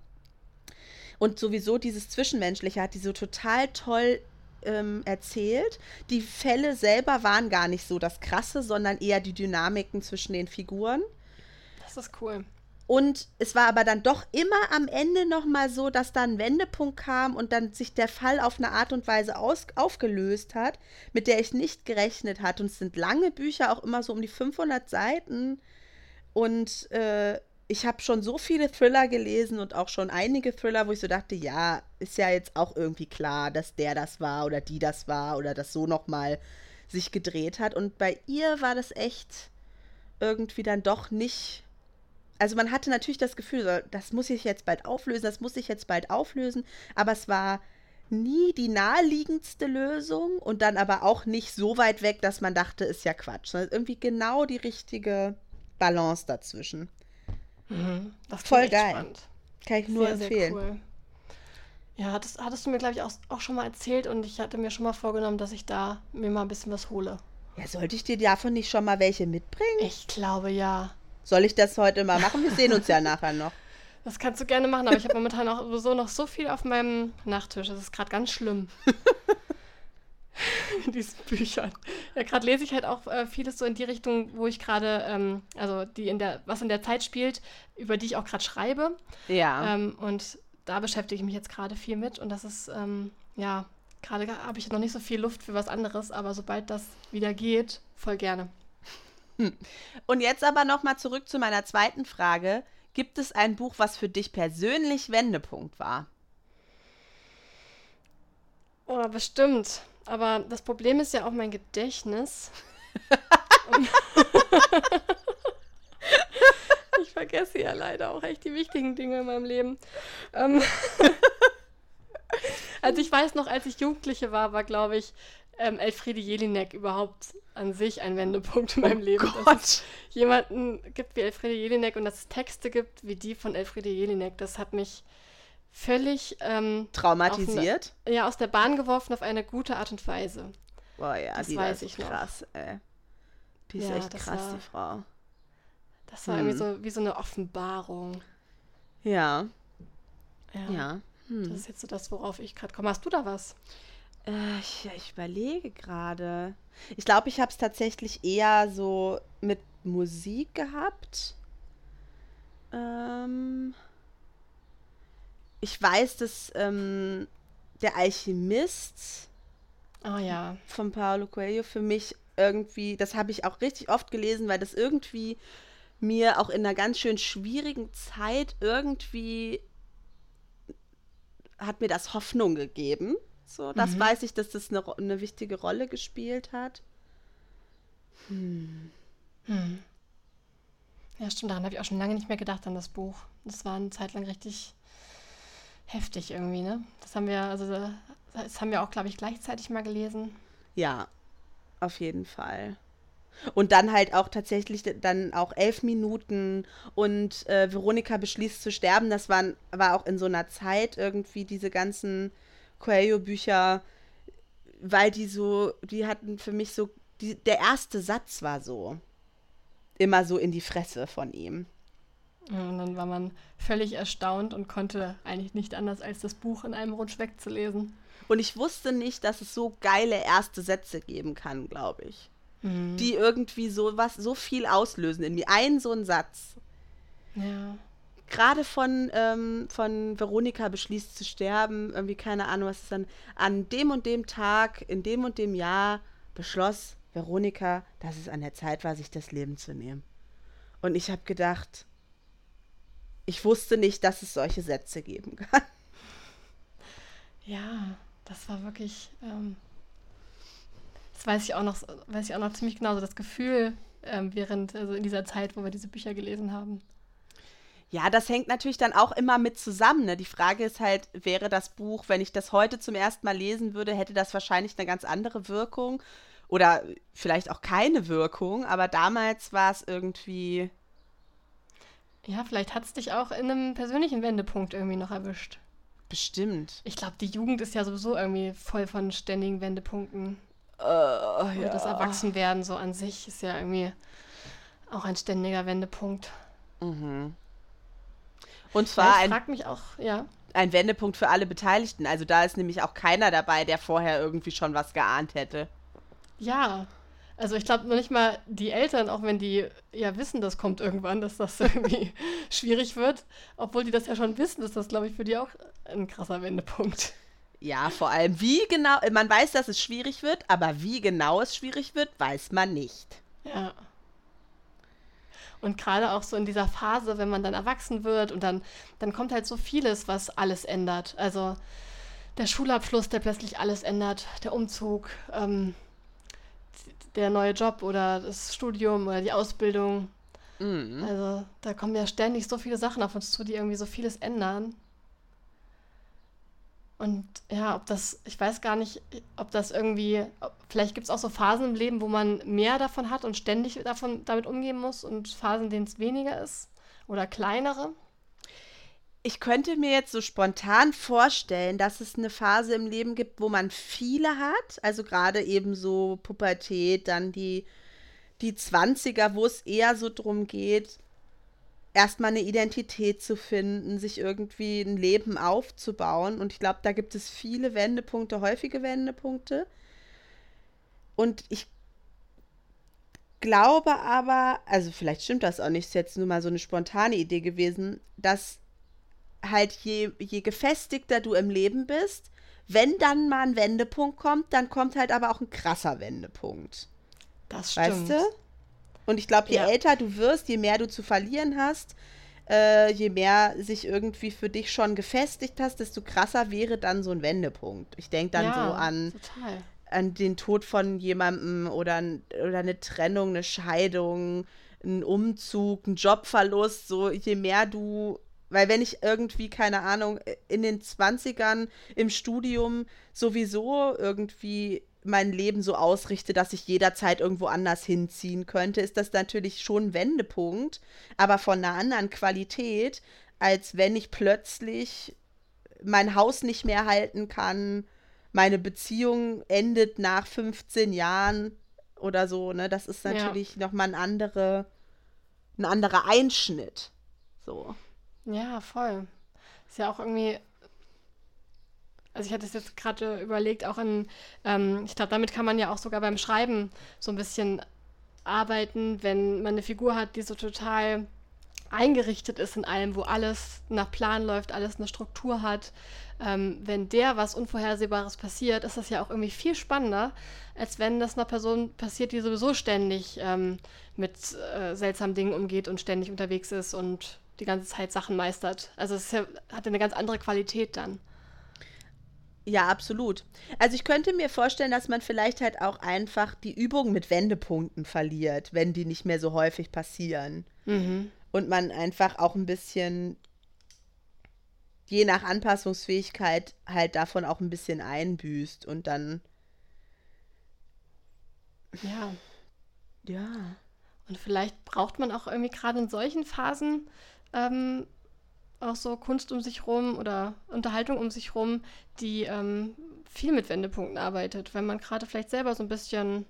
Speaker 1: Und sowieso dieses Zwischenmenschliche hat die so total toll ähm, erzählt. Die Fälle selber waren gar nicht so das Krasse, sondern eher die Dynamiken zwischen den Figuren.
Speaker 2: Das ist cool.
Speaker 1: Und es war aber dann doch immer am Ende nochmal so, dass da ein Wendepunkt kam und dann sich der Fall auf eine Art und Weise aus aufgelöst hat, mit der ich nicht gerechnet hatte. Und es sind lange Bücher, auch immer so um die 500 Seiten. Und äh, ich habe schon so viele Thriller gelesen und auch schon einige Thriller, wo ich so dachte, ja, ist ja jetzt auch irgendwie klar, dass der das war oder die das war oder das so nochmal sich gedreht hat. Und bei ihr war das echt irgendwie dann doch nicht. Also man hatte natürlich das Gefühl, das muss ich jetzt bald auflösen, das muss ich jetzt bald auflösen, aber es war nie die naheliegendste Lösung und dann aber auch nicht so weit weg, dass man dachte, ist ja Quatsch, sondern irgendwie genau die richtige Balance dazwischen.
Speaker 2: Mhm.
Speaker 1: Voll geil. Spannend. Kann ich nur sehr, empfehlen. Sehr cool.
Speaker 2: Ja, das hattest du mir, glaube ich, auch, auch schon mal erzählt und ich hatte mir schon mal vorgenommen, dass ich da mir mal ein bisschen was hole.
Speaker 1: Ja, sollte ich dir davon nicht schon mal welche mitbringen?
Speaker 2: Ich glaube ja.
Speaker 1: Soll ich das heute mal machen? Wir sehen uns ja nachher noch.
Speaker 2: Das kannst du gerne machen, aber ich habe momentan auch sowieso noch so viel auf meinem Nachttisch. Das ist gerade ganz schlimm. in diesen Büchern. Ja, gerade lese ich halt auch äh, vieles so in die Richtung, wo ich gerade, ähm, also die in der, was in der Zeit spielt, über die ich auch gerade schreibe.
Speaker 1: Ja.
Speaker 2: Ähm, und da beschäftige ich mich jetzt gerade viel mit und das ist, ähm, ja, gerade habe ich noch nicht so viel Luft für was anderes, aber sobald das wieder geht, voll gerne.
Speaker 1: Hm. Und jetzt aber nochmal zurück zu meiner zweiten Frage. Gibt es ein Buch, was für dich persönlich Wendepunkt war?
Speaker 2: Oh, bestimmt. Aber das Problem ist ja auch mein Gedächtnis. ich vergesse ja leider auch echt die wichtigen Dinge in meinem Leben. Ähm also ich weiß noch, als ich Jugendliche war, war, glaube ich, ähm, Elfriede Jelinek überhaupt an sich ein Wendepunkt in meinem oh Leben.
Speaker 1: Gott. Dass es
Speaker 2: jemanden gibt wie Elfriede Jelinek und dass es Texte gibt wie die von Elfriede Jelinek. Das hat mich völlig ähm,
Speaker 1: traumatisiert.
Speaker 2: Eine, ja, aus der Bahn geworfen auf eine gute Art und Weise.
Speaker 1: Boah, ja, das die weiß ich krass, noch. ey. Die ist ja, echt krass, war, die Frau.
Speaker 2: Das war hm. irgendwie so wie so eine Offenbarung.
Speaker 1: Ja.
Speaker 2: Ja. ja. Hm. Das ist jetzt so das, worauf ich gerade komme. Hast du da was?
Speaker 1: Äh, ich, ich überlege gerade. Ich glaube, ich habe es tatsächlich eher so mit Musik gehabt. Ähm ich weiß, dass ähm, der Alchemist
Speaker 2: oh, ja.
Speaker 1: von Paulo Coelho für mich irgendwie, das habe ich auch richtig oft gelesen, weil das irgendwie mir auch in einer ganz schön schwierigen Zeit irgendwie hat mir das Hoffnung gegeben. So, das mhm. weiß ich, dass das eine, eine wichtige Rolle gespielt hat.
Speaker 2: Hm. Hm. Ja, stimmt, daran habe ich auch schon lange nicht mehr gedacht an das Buch. Das war eine Zeit lang richtig heftig irgendwie, ne? Das haben wir, also das haben wir auch, glaube ich, gleichzeitig mal gelesen.
Speaker 1: Ja, auf jeden Fall. Und dann halt auch tatsächlich dann auch elf Minuten und äh, Veronika beschließt zu sterben. Das waren, war auch in so einer Zeit irgendwie diese ganzen Coelho-Bücher, weil die so, die hatten für mich so, die, der erste Satz war so immer so in die Fresse von ihm.
Speaker 2: Und dann war man völlig erstaunt und konnte eigentlich nicht anders, als das Buch in einem Rutsch wegzulesen.
Speaker 1: Und ich wusste nicht, dass es so geile erste Sätze geben kann, glaube ich. Mhm. Die irgendwie so was, so viel auslösen in mir. Ein so ein Satz.
Speaker 2: Ja.
Speaker 1: Gerade von, ähm, von Veronika beschließt zu sterben, irgendwie keine Ahnung, was ist dann, an dem und dem Tag, in dem und dem Jahr beschloss Veronika, dass es an der Zeit war, sich das Leben zu nehmen. Und ich habe gedacht, ich wusste nicht, dass es solche Sätze geben kann.
Speaker 2: Ja, das war wirklich, ähm, das weiß ich auch noch, weiß ich auch noch ziemlich genau, so das Gefühl ähm, während, also in dieser Zeit, wo wir diese Bücher gelesen haben.
Speaker 1: Ja, das hängt natürlich dann auch immer mit zusammen. Ne? Die Frage ist halt, wäre das Buch, wenn ich das heute zum ersten Mal lesen würde, hätte das wahrscheinlich eine ganz andere Wirkung oder vielleicht auch keine Wirkung. Aber damals war es irgendwie
Speaker 2: ja, vielleicht hat es dich auch in einem persönlichen Wendepunkt irgendwie noch erwischt.
Speaker 1: Bestimmt.
Speaker 2: Ich glaube, die Jugend ist ja sowieso irgendwie voll von ständigen Wendepunkten.
Speaker 1: Uh, ja.
Speaker 2: Das Erwachsenwerden so an sich ist ja irgendwie auch ein ständiger Wendepunkt.
Speaker 1: Mhm. Und zwar
Speaker 2: ja, ich frag mich auch, ja.
Speaker 1: Ein Wendepunkt für alle Beteiligten. Also da ist nämlich auch keiner dabei, der vorher irgendwie schon was geahnt hätte.
Speaker 2: Ja, also ich glaube noch nicht mal die Eltern, auch wenn die ja wissen, das kommt irgendwann, dass das irgendwie schwierig wird, obwohl die das ja schon wissen, ist das, glaube ich, für die auch ein krasser Wendepunkt.
Speaker 1: Ja, vor allem wie genau, man weiß, dass es schwierig wird, aber wie genau es schwierig wird, weiß man nicht.
Speaker 2: Ja. Und gerade auch so in dieser Phase, wenn man dann erwachsen wird und dann, dann kommt halt so vieles, was alles ändert. Also der Schulabschluss, der plötzlich alles ändert, der Umzug, ähm, der neue Job oder das Studium oder die Ausbildung. Mhm. Also da kommen ja ständig so viele Sachen auf uns zu, die irgendwie so vieles ändern. Und ja, ob das, ich weiß gar nicht, ob das irgendwie, vielleicht gibt es auch so Phasen im Leben, wo man mehr davon hat und ständig davon damit umgehen muss und Phasen, denen es weniger ist oder kleinere
Speaker 1: ich könnte mir jetzt so spontan vorstellen, dass es eine Phase im Leben gibt, wo man viele hat. Also gerade eben so Pubertät, dann die, die 20er, wo es eher so drum geht, erstmal eine Identität zu finden, sich irgendwie ein Leben aufzubauen. Und ich glaube, da gibt es viele Wendepunkte, häufige Wendepunkte. Und ich glaube aber, also vielleicht stimmt das auch nicht, ist jetzt nur mal so eine spontane Idee gewesen, dass halt je, je gefestigter du im Leben bist, wenn dann mal ein Wendepunkt kommt, dann kommt halt aber auch ein krasser Wendepunkt.
Speaker 2: Das stimmt.
Speaker 1: Weißt du? Und ich glaube, je ja. älter du wirst, je mehr du zu verlieren hast, äh, je mehr sich irgendwie für dich schon gefestigt hast, desto krasser wäre dann so ein Wendepunkt. Ich denke dann ja, so an, an den Tod von jemandem oder, oder eine Trennung, eine Scheidung, ein Umzug, ein Jobverlust. So, je mehr du weil wenn ich irgendwie, keine Ahnung, in den 20ern im Studium sowieso irgendwie mein Leben so ausrichte, dass ich jederzeit irgendwo anders hinziehen könnte, ist das natürlich schon ein Wendepunkt, aber von einer anderen Qualität, als wenn ich plötzlich mein Haus nicht mehr halten kann, meine Beziehung endet nach 15 Jahren oder so, ne? Das ist natürlich ja. nochmal ein, andere, ein anderer Einschnitt. So.
Speaker 2: Ja, voll. Ist ja auch irgendwie. Also ich hatte es jetzt gerade überlegt, auch in, ähm, ich glaube, damit kann man ja auch sogar beim Schreiben so ein bisschen arbeiten, wenn man eine Figur hat, die so total eingerichtet ist in allem, wo alles nach Plan läuft, alles eine Struktur hat. Ähm, wenn der was Unvorhersehbares passiert, ist das ja auch irgendwie viel spannender, als wenn das einer Person passiert, die sowieso ständig ähm, mit äh, seltsamen Dingen umgeht und ständig unterwegs ist und die ganze Zeit Sachen meistert. Also es ja, hat eine ganz andere Qualität dann.
Speaker 1: Ja, absolut. Also ich könnte mir vorstellen, dass man vielleicht halt auch einfach die Übung mit Wendepunkten verliert, wenn die nicht mehr so häufig passieren. Mhm. Und man einfach auch ein bisschen, je nach Anpassungsfähigkeit, halt davon auch ein bisschen einbüßt und dann.
Speaker 2: Ja.
Speaker 1: Ja.
Speaker 2: Und vielleicht braucht man auch irgendwie gerade in solchen Phasen ähm, auch so Kunst um sich rum oder Unterhaltung um sich rum, die ähm, viel mit Wendepunkten arbeitet, wenn man gerade vielleicht selber so ein bisschen,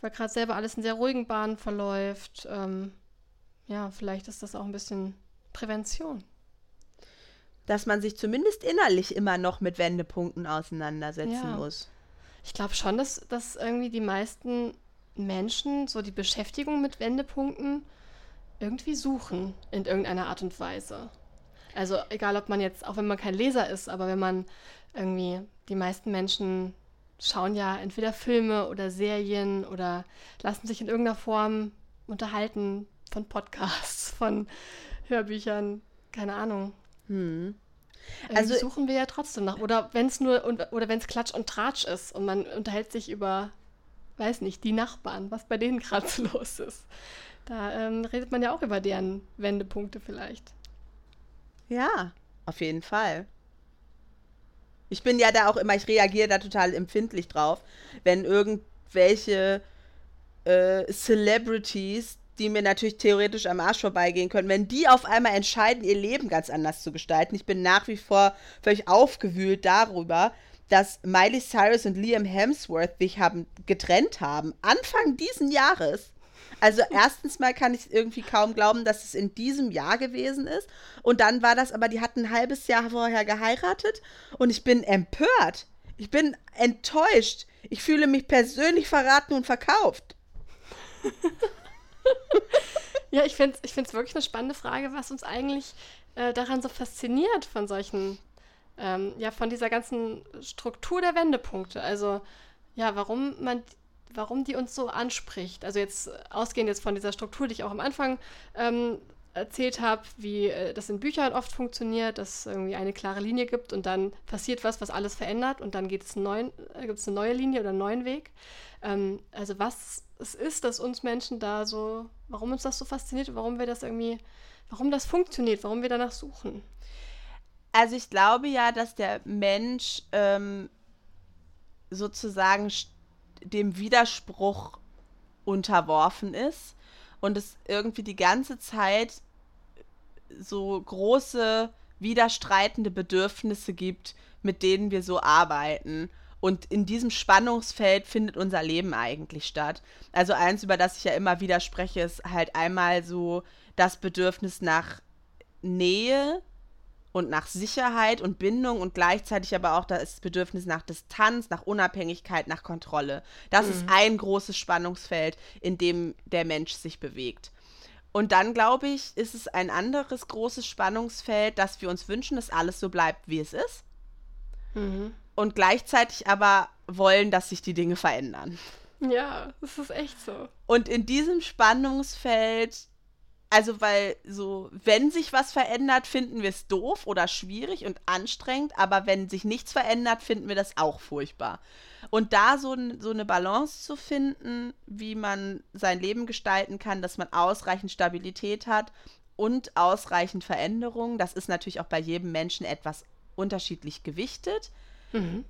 Speaker 2: weil gerade selber alles in sehr ruhigen Bahnen verläuft. Ähm, ja, vielleicht ist das auch ein bisschen Prävention.
Speaker 1: Dass man sich zumindest innerlich immer noch mit Wendepunkten auseinandersetzen ja. muss.
Speaker 2: Ich glaube schon, dass, dass irgendwie die meisten Menschen so die Beschäftigung mit Wendepunkten irgendwie suchen in irgendeiner Art und Weise. Also egal, ob man jetzt, auch wenn man kein Leser ist, aber wenn man irgendwie, die meisten Menschen schauen ja entweder Filme oder Serien oder lassen sich in irgendeiner Form unterhalten von Podcasts, von Hörbüchern, keine Ahnung. Hm. Also suchen wir ja trotzdem nach. Oder wenn es nur oder wenn es Klatsch und Tratsch ist und man unterhält sich über, weiß nicht, die Nachbarn, was bei denen gerade los ist. Da ähm, redet man ja auch über deren Wendepunkte vielleicht.
Speaker 1: Ja, auf jeden Fall. Ich bin ja da auch immer, ich reagiere da total empfindlich drauf, wenn irgendwelche äh, Celebrities, die mir natürlich theoretisch am Arsch vorbeigehen können, wenn die auf einmal entscheiden, ihr Leben ganz anders zu gestalten. Ich bin nach wie vor völlig aufgewühlt darüber, dass Miley Cyrus und Liam Hemsworth sich haben getrennt haben, Anfang diesen Jahres. Also erstens mal kann ich irgendwie kaum glauben, dass es in diesem Jahr gewesen ist. Und dann war das aber, die hatten ein halbes Jahr vorher geheiratet und ich bin empört. Ich bin enttäuscht. Ich fühle mich persönlich verraten und verkauft.
Speaker 2: ja, ich finde es ich wirklich eine spannende Frage, was uns eigentlich äh, daran so fasziniert von solchen, ähm, ja, von dieser ganzen Struktur der Wendepunkte. Also, ja, warum man warum die uns so anspricht. Also jetzt ausgehend jetzt von dieser Struktur, die ich auch am Anfang ähm, erzählt habe, wie äh, das in Büchern oft funktioniert, dass es irgendwie eine klare Linie gibt und dann passiert was, was alles verändert und dann äh, gibt es eine neue Linie oder einen neuen Weg. Ähm, also was es ist, dass uns Menschen da so, warum uns das so fasziniert, warum wir das irgendwie, warum das funktioniert, warum wir danach suchen.
Speaker 1: Also ich glaube ja, dass der Mensch ähm, sozusagen dem Widerspruch unterworfen ist und es irgendwie die ganze Zeit so große widerstreitende Bedürfnisse gibt, mit denen wir so arbeiten. Und in diesem Spannungsfeld findet unser Leben eigentlich statt. Also eins, über das ich ja immer wieder spreche, ist halt einmal so das Bedürfnis nach Nähe und nach Sicherheit und Bindung und gleichzeitig aber auch das Bedürfnis nach Distanz, nach Unabhängigkeit, nach Kontrolle. Das mhm. ist ein großes Spannungsfeld, in dem der Mensch sich bewegt. Und dann, glaube ich, ist es ein anderes großes Spannungsfeld, dass wir uns wünschen, dass alles so bleibt, wie es ist. Mhm. Und gleichzeitig aber wollen, dass sich die Dinge verändern.
Speaker 2: Ja, das ist echt so.
Speaker 1: Und in diesem Spannungsfeld also, weil so, wenn sich was verändert, finden wir es doof oder schwierig und anstrengend, aber wenn sich nichts verändert, finden wir das auch furchtbar. Und da so, so eine Balance zu finden, wie man sein Leben gestalten kann, dass man ausreichend Stabilität hat und ausreichend Veränderung, das ist natürlich auch bei jedem Menschen etwas unterschiedlich gewichtet. Mhm.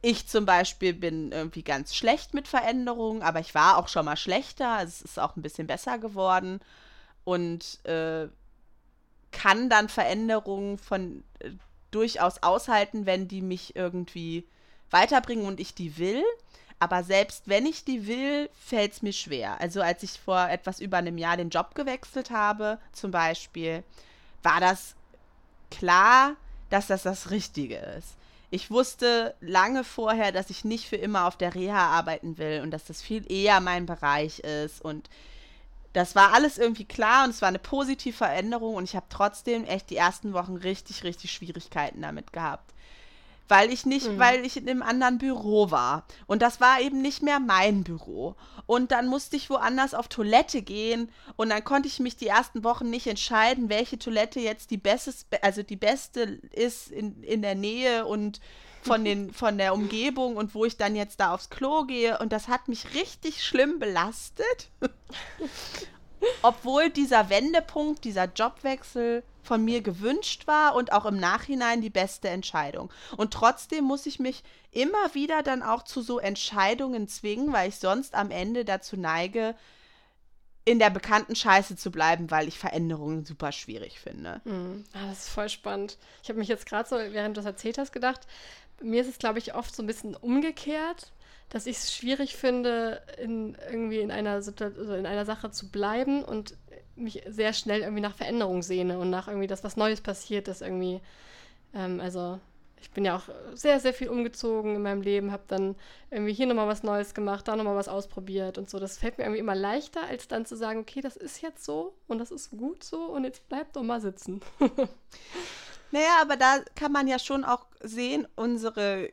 Speaker 1: Ich zum Beispiel bin irgendwie ganz schlecht mit Veränderungen, aber ich war auch schon mal schlechter. Also es ist auch ein bisschen besser geworden und äh, kann dann Veränderungen von äh, durchaus aushalten, wenn die mich irgendwie weiterbringen und ich die will. Aber selbst wenn ich die will, fällt es mir schwer. Also als ich vor etwas über einem Jahr den Job gewechselt habe, zum Beispiel, war das klar, dass das das Richtige ist. Ich wusste lange vorher, dass ich nicht für immer auf der Reha arbeiten will und dass das viel eher mein Bereich ist und das war alles irgendwie klar und es war eine positive Veränderung und ich habe trotzdem echt die ersten Wochen richtig, richtig Schwierigkeiten damit gehabt. Weil ich nicht, mhm. weil ich in einem anderen Büro war. Und das war eben nicht mehr mein Büro. Und dann musste ich woanders auf Toilette gehen und dann konnte ich mich die ersten Wochen nicht entscheiden, welche Toilette jetzt die beste, also die beste ist in, in der Nähe und von, den, von der Umgebung und wo ich dann jetzt da aufs Klo gehe. Und das hat mich richtig schlimm belastet. Obwohl dieser Wendepunkt, dieser Jobwechsel von mir gewünscht war und auch im Nachhinein die beste Entscheidung. Und trotzdem muss ich mich immer wieder dann auch zu so Entscheidungen zwingen, weil ich sonst am Ende dazu neige, in der bekannten Scheiße zu bleiben, weil ich Veränderungen super schwierig finde.
Speaker 2: Mhm. Ah, das ist voll spannend. Ich habe mich jetzt gerade so, während du das erzählt hast, gedacht, mir ist es, glaube ich, oft so ein bisschen umgekehrt, dass ich es schwierig finde, in, irgendwie in einer, also in einer Sache zu bleiben und mich sehr schnell irgendwie nach Veränderung sehne und nach irgendwie, dass was Neues passiert ist irgendwie. Ähm, also ich bin ja auch sehr, sehr viel umgezogen in meinem Leben, habe dann irgendwie hier nochmal was Neues gemacht, da nochmal was ausprobiert und so. Das fällt mir irgendwie immer leichter, als dann zu sagen, okay, das ist jetzt so und das ist gut so und jetzt bleib doch mal sitzen.
Speaker 1: Naja, aber da kann man ja schon auch sehen, unsere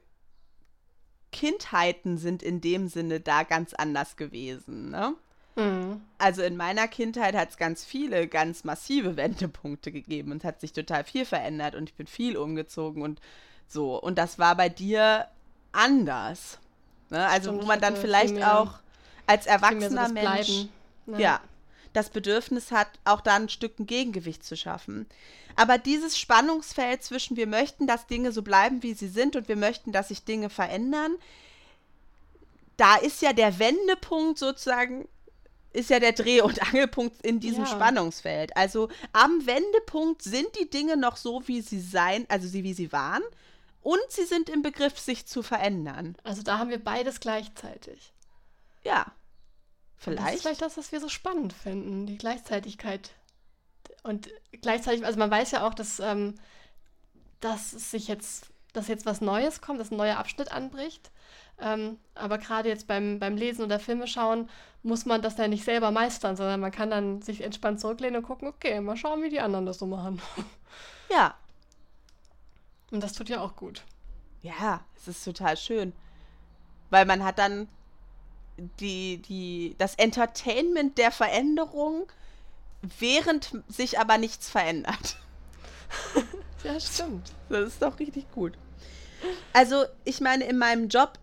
Speaker 1: Kindheiten sind in dem Sinne da ganz anders gewesen, ne? Mhm. Also in meiner Kindheit hat es ganz viele, ganz massive Wendepunkte gegeben und es hat sich total viel verändert und ich bin viel umgezogen und so. Und das war bei dir anders. Ne? Also Stimmt, wo man dann vielleicht auch als erwachsener so Mensch ne? ja, das Bedürfnis hat, auch da ein Stück ein Gegengewicht zu schaffen. Aber dieses Spannungsfeld zwischen wir möchten, dass Dinge so bleiben, wie sie sind und wir möchten, dass sich Dinge verändern, da ist ja der Wendepunkt sozusagen, ist ja der Dreh- und Angelpunkt in diesem ja. Spannungsfeld. Also am Wendepunkt sind die Dinge noch so, wie sie sein, also sie, wie sie waren, und sie sind im Begriff, sich zu verändern.
Speaker 2: Also da haben wir beides gleichzeitig.
Speaker 1: Ja.
Speaker 2: Vielleicht. das ist vielleicht das, was wir so spannend finden, die Gleichzeitigkeit und gleichzeitig, also man weiß ja auch, dass, ähm, dass sich jetzt, dass jetzt was Neues kommt, dass ein neuer Abschnitt anbricht. Ähm, aber gerade jetzt beim, beim Lesen oder Filme schauen, muss man das dann nicht selber meistern, sondern man kann dann sich entspannt zurücklehnen und gucken, okay, mal schauen, wie die anderen das so machen.
Speaker 1: Ja.
Speaker 2: Und das tut ja auch gut.
Speaker 1: Ja, es ist total schön. Weil man hat dann die, die, das Entertainment der Veränderung während sich aber nichts verändert.
Speaker 2: ja, stimmt.
Speaker 1: Das ist doch richtig gut. Also, ich meine, in meinem Job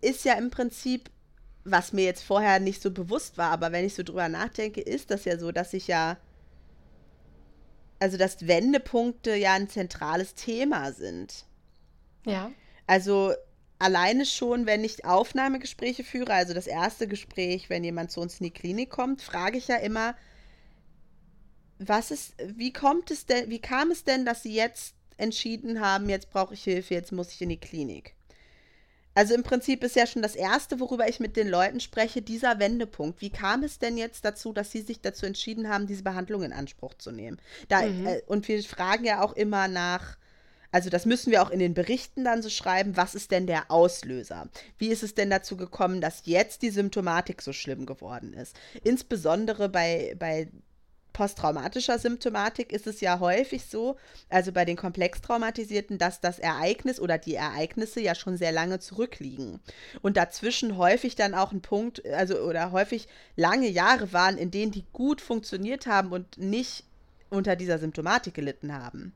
Speaker 1: ist ja im Prinzip, was mir jetzt vorher nicht so bewusst war, aber wenn ich so drüber nachdenke, ist das ja so, dass ich ja, also dass Wendepunkte ja ein zentrales Thema sind.
Speaker 2: Ja.
Speaker 1: Also alleine schon, wenn ich Aufnahmegespräche führe, also das erste Gespräch, wenn jemand zu uns in die Klinik kommt, frage ich ja immer, was ist, wie kommt es denn, wie kam es denn, dass Sie jetzt entschieden haben, jetzt brauche ich Hilfe, jetzt muss ich in die Klinik? Also im Prinzip ist ja schon das Erste, worüber ich mit den Leuten spreche, dieser Wendepunkt. Wie kam es denn jetzt dazu, dass sie sich dazu entschieden haben, diese Behandlung in Anspruch zu nehmen? Da, mhm. äh, und wir fragen ja auch immer nach, also das müssen wir auch in den Berichten dann so schreiben, was ist denn der Auslöser? Wie ist es denn dazu gekommen, dass jetzt die Symptomatik so schlimm geworden ist? Insbesondere bei, bei posttraumatischer Symptomatik ist es ja häufig so, also bei den komplex traumatisierten, dass das Ereignis oder die Ereignisse ja schon sehr lange zurückliegen und dazwischen häufig dann auch ein Punkt, also oder häufig lange Jahre waren, in denen die gut funktioniert haben und nicht unter dieser Symptomatik gelitten haben.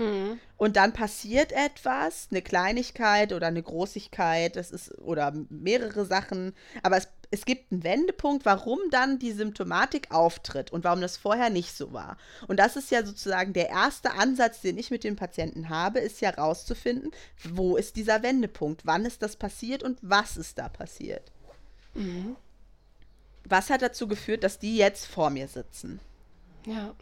Speaker 1: Mhm. Und dann passiert etwas, eine Kleinigkeit oder eine Großigkeit, das ist, oder mehrere Sachen, aber es, es gibt einen Wendepunkt, warum dann die Symptomatik auftritt und warum das vorher nicht so war. Und das ist ja sozusagen der erste Ansatz, den ich mit den Patienten habe, ist ja rauszufinden, wo ist dieser Wendepunkt, wann ist das passiert und was ist da passiert. Mhm. Was hat dazu geführt, dass die jetzt vor mir sitzen?
Speaker 2: Ja.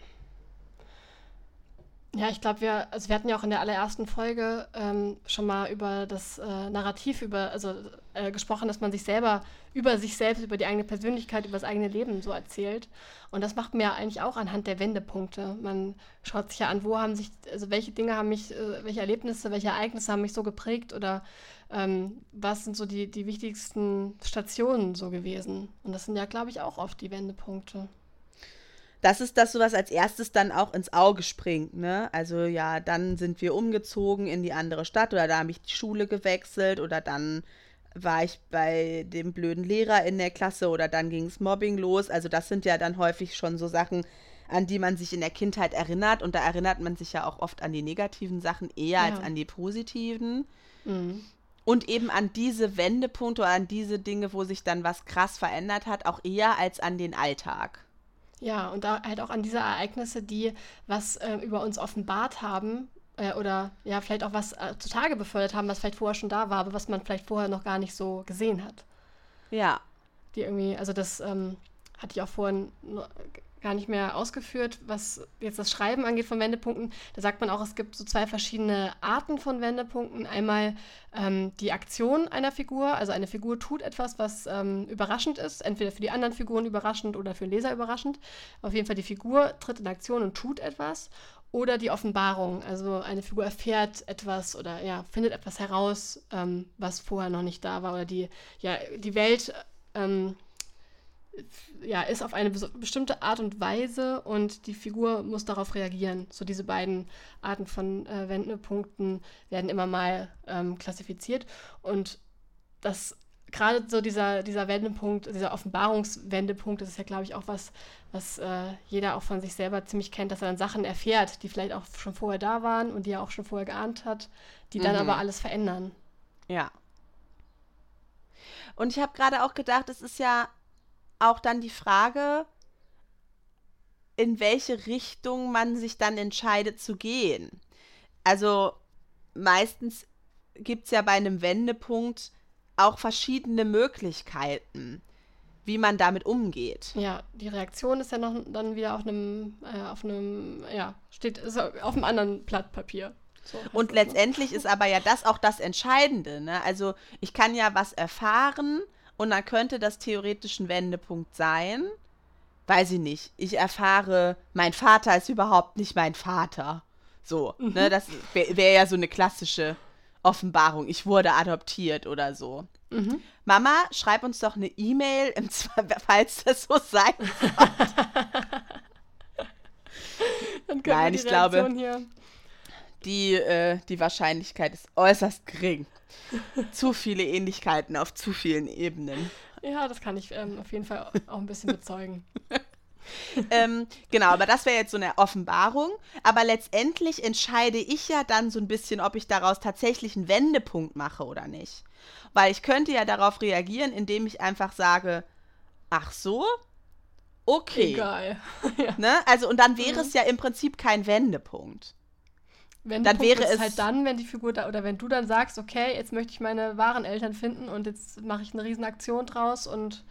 Speaker 2: Ja, ich glaube, wir, also wir hatten ja auch in der allerersten Folge ähm, schon mal über das äh, Narrativ über, also äh, gesprochen, dass man sich selber über sich selbst, über die eigene Persönlichkeit, über das eigene Leben so erzählt. Und das macht man ja eigentlich auch anhand der Wendepunkte. Man schaut sich ja an, wo haben sich, also welche Dinge haben mich, äh, welche Erlebnisse, welche Ereignisse haben mich so geprägt oder ähm, was sind so die, die wichtigsten Stationen so gewesen. Und das sind ja, glaube ich, auch oft die Wendepunkte
Speaker 1: das ist das, was als erstes dann auch ins Auge springt. Ne? Also ja, dann sind wir umgezogen in die andere Stadt oder da habe ich die Schule gewechselt oder dann war ich bei dem blöden Lehrer in der Klasse oder dann ging es Mobbing los. Also das sind ja dann häufig schon so Sachen, an die man sich in der Kindheit erinnert. Und da erinnert man sich ja auch oft an die negativen Sachen eher ja. als an die positiven. Mhm. Und eben an diese Wendepunkte oder an diese Dinge, wo sich dann was krass verändert hat, auch eher als an den Alltag.
Speaker 2: Ja, und da halt auch an diese Ereignisse, die was äh, über uns offenbart haben äh, oder ja, vielleicht auch was äh, zutage befördert haben, was vielleicht vorher schon da war, aber was man vielleicht vorher noch gar nicht so gesehen hat.
Speaker 1: Ja.
Speaker 2: Die irgendwie, also das ähm, hatte ich auch vorhin gar nicht mehr ausgeführt, was jetzt das Schreiben angeht von Wendepunkten. Da sagt man auch, es gibt so zwei verschiedene Arten von Wendepunkten. Einmal ähm, die Aktion einer Figur, also eine Figur tut etwas, was ähm, überraschend ist, entweder für die anderen Figuren überraschend oder für den Leser überraschend. Auf jeden Fall die Figur tritt in Aktion und tut etwas. Oder die Offenbarung, also eine Figur erfährt etwas oder ja, findet etwas heraus, ähm, was vorher noch nicht da war. Oder die, ja, die Welt ähm, ja, ist auf eine bestimmte Art und Weise und die Figur muss darauf reagieren. So diese beiden Arten von äh, Wendepunkten werden immer mal ähm, klassifiziert und das gerade so dieser, dieser Wendepunkt, dieser Offenbarungswendepunkt, das ist ja, glaube ich, auch was, was äh, jeder auch von sich selber ziemlich kennt, dass er dann Sachen erfährt, die vielleicht auch schon vorher da waren und die er auch schon vorher geahnt hat, die mhm. dann aber alles verändern.
Speaker 1: Ja. Und ich habe gerade auch gedacht, es ist ja auch dann die Frage, in welche Richtung man sich dann entscheidet zu gehen. Also meistens gibt es ja bei einem Wendepunkt auch verschiedene Möglichkeiten, wie man damit umgeht.
Speaker 2: Ja, die Reaktion ist ja noch dann wieder auf einem, äh, auf einem, ja, steht auf einem anderen Blatt Papier.
Speaker 1: So, und letztendlich ist aber ja das auch das Entscheidende. Ne? Also ich kann ja was erfahren und dann könnte das theoretisch ein Wendepunkt sein. Weiß ich nicht. Ich erfahre, mein Vater ist überhaupt nicht mein Vater. So, ne, mhm. ne, das wäre wär ja so eine klassische Offenbarung. Ich wurde adoptiert oder so. Mhm. Mama, schreib uns doch eine E-Mail, falls das so sein wird. Nein, ich glaube, die, äh, die Wahrscheinlichkeit ist äußerst gering zu viele Ähnlichkeiten auf zu vielen Ebenen.
Speaker 2: Ja, das kann ich ähm, auf jeden Fall auch ein bisschen bezeugen.
Speaker 1: ähm, genau, aber das wäre jetzt so eine Offenbarung. Aber letztendlich entscheide ich ja dann so ein bisschen, ob ich daraus tatsächlich einen Wendepunkt mache oder nicht. Weil ich könnte ja darauf reagieren, indem ich einfach sage, ach so, okay.
Speaker 2: Egal.
Speaker 1: ja. ne? Also, und dann wäre mhm. es ja im Prinzip kein Wendepunkt.
Speaker 2: Wenn dann wäre es halt dann, wenn die Figur da oder wenn du dann sagst, okay, jetzt möchte ich meine wahren Eltern finden und jetzt mache ich eine Riesenaktion draus und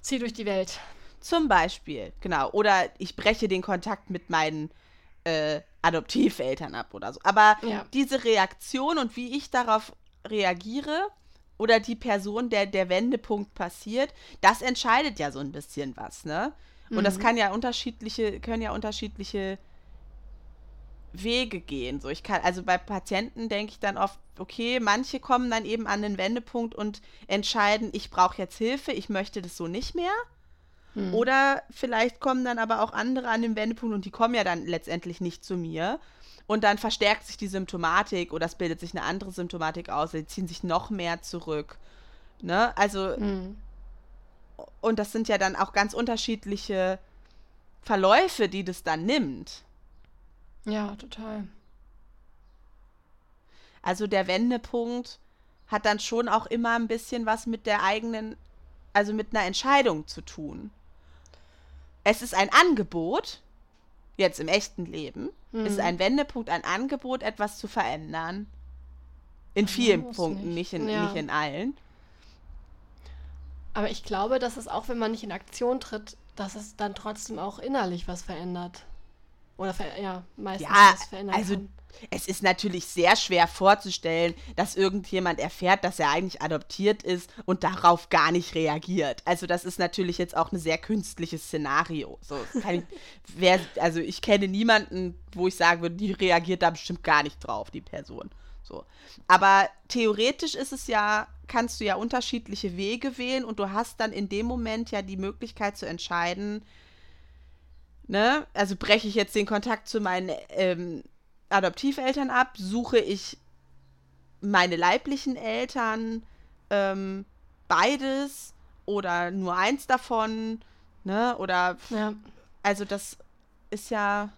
Speaker 2: ziehe durch die Welt.
Speaker 1: Zum Beispiel, genau. Oder ich breche den Kontakt mit meinen äh, Adoptiveltern ab oder so. Aber ja. diese Reaktion und wie ich darauf reagiere, oder die Person, der der Wendepunkt passiert, das entscheidet ja so ein bisschen was, ne? Und das
Speaker 2: Mhm.
Speaker 1: kann ja unterschiedliche, können ja unterschiedliche Wege gehen. So, ich kann, also bei Patienten denke ich dann oft, okay, manche kommen dann eben an den Wendepunkt und entscheiden, ich brauche jetzt Hilfe, ich möchte das so nicht mehr.
Speaker 2: Hm.
Speaker 1: Oder vielleicht kommen dann aber auch andere an den Wendepunkt und die kommen ja dann letztendlich nicht zu mir. Und dann verstärkt sich die Symptomatik oder es bildet sich eine andere Symptomatik aus, sie ziehen sich noch mehr zurück. Ne? Also,
Speaker 2: Hm.
Speaker 1: und das sind ja dann auch ganz unterschiedliche Verläufe, die das dann nimmt.
Speaker 2: Ja, total.
Speaker 1: Also der Wendepunkt hat dann schon auch immer ein bisschen was mit der eigenen, also mit einer Entscheidung zu tun. Es ist ein Angebot, jetzt im echten Leben,
Speaker 2: Hm.
Speaker 1: ist ein Wendepunkt ein Angebot, etwas zu verändern. In vielen
Speaker 2: muss
Speaker 1: Punkten,
Speaker 2: nicht.
Speaker 1: nicht in,
Speaker 2: Ja.
Speaker 1: nicht in allen.
Speaker 2: Aber ich glaube, dass es auch, wenn man nicht in Aktion tritt, dass es dann trotzdem auch innerlich was verändert. Oder ja, meistens
Speaker 1: Ja,
Speaker 2: was verändern
Speaker 1: also
Speaker 2: kann.
Speaker 1: es ist natürlich sehr schwer vorzustellen, dass irgendjemand erfährt, dass er eigentlich adoptiert ist und darauf gar nicht reagiert. Also das ist natürlich jetzt auch ein sehr künstliches Szenario. So, ich, wer, also ich kenne niemanden, wo ich sagen würde, die reagiert da bestimmt gar nicht drauf, die Person. So. Aber theoretisch ist es ja, kannst du ja unterschiedliche Wege wählen und du hast dann in dem Moment ja die Möglichkeit zu entscheiden, ne, also breche ich jetzt den Kontakt zu meinen ähm, Adoptiveltern ab, suche ich meine leiblichen Eltern, ähm, beides oder nur eins davon, ne, oder,
Speaker 2: Ja.
Speaker 1: also das ist ja,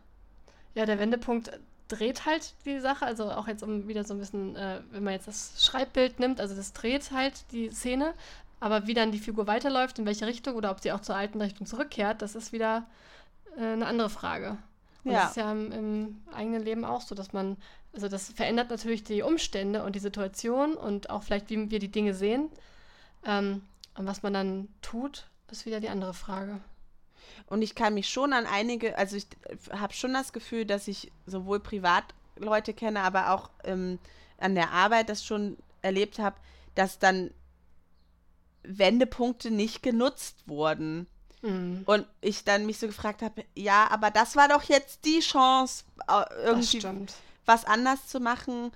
Speaker 2: ja, der Wendepunkt dreht halt die Sache, also auch jetzt um wieder so ein bisschen, äh, wenn man jetzt das Schreibbild nimmt, also das dreht halt die Szene, aber wie dann die Figur weiterläuft, in welche Richtung oder ob sie auch zur alten Richtung zurückkehrt, das ist wieder eine andere Frage. Und
Speaker 1: Ja.
Speaker 2: das ist ja im, im eigenen Leben auch so, dass man, also das verändert natürlich die Umstände und die Situation und auch vielleicht, wie wir die Dinge sehen. Ähm, und was man dann tut, ist wieder die andere Frage.
Speaker 1: Und ich kann mich schon an einige, also ich habe schon das Gefühl, dass ich sowohl privat Leute kenne, aber auch ähm, an der Arbeit das schon erlebt habe, dass dann Wendepunkte nicht genutzt wurden.
Speaker 2: Mhm.
Speaker 1: Und ich dann mich so gefragt habe, ja, aber das war doch jetzt die Chance, äh, irgendwie was anders zu machen.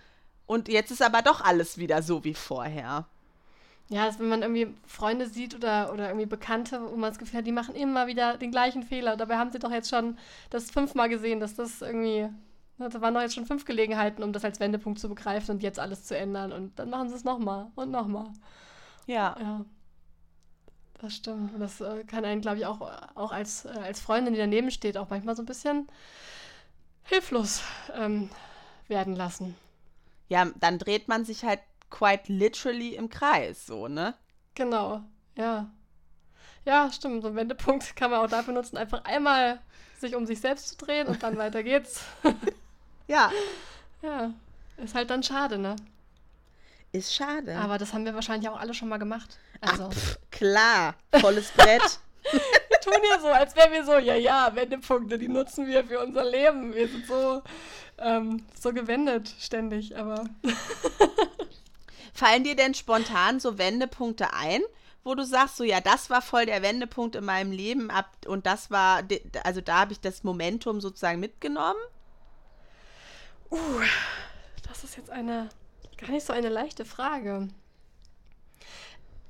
Speaker 1: Und jetzt ist aber doch alles wieder so wie vorher.
Speaker 2: Ja, also wenn man irgendwie Freunde sieht oder, oder irgendwie Bekannte, wo man das Gefühl hat, die machen immer wieder den gleichen Fehler. Dabei haben sie doch jetzt schon das fünfmal gesehen, dass das irgendwie. ne, Da waren doch jetzt schon fünf Gelegenheiten, um das als Wendepunkt zu begreifen und jetzt alles zu ändern. Und dann machen sie es nochmal und nochmal.
Speaker 1: Ja.
Speaker 2: Ja. Das stimmt. Und das äh, kann einen, glaube ich, auch, auch als, äh, als Freundin, die daneben steht, auch manchmal so ein bisschen hilflos ähm, werden lassen.
Speaker 1: Ja, dann dreht man sich halt quite literally im Kreis, so, ne?
Speaker 2: Genau, ja. Ja, stimmt. So einen Wendepunkt kann man auch dafür nutzen, einfach einmal sich um sich selbst zu drehen und dann weiter geht's.
Speaker 1: Ja.
Speaker 2: ja, ist halt dann schade, ne?
Speaker 1: Ist schade.
Speaker 2: Aber das haben wir wahrscheinlich auch alle schon mal gemacht. Also,
Speaker 1: Ach, pff, klar. Volles Brett.
Speaker 2: wir tun ja so, als wären wir so, ja, ja, Wendepunkte, die nutzen wir für unser Leben. Wir sind so, ähm, so gewendet ständig, aber
Speaker 1: Fallen dir denn spontan so Wendepunkte ein, wo du sagst, so ja, das war voll der Wendepunkt in meinem Leben ab und das war, also da habe ich das Momentum sozusagen mitgenommen?
Speaker 2: das ist jetzt eine, gar nicht so eine leichte Frage.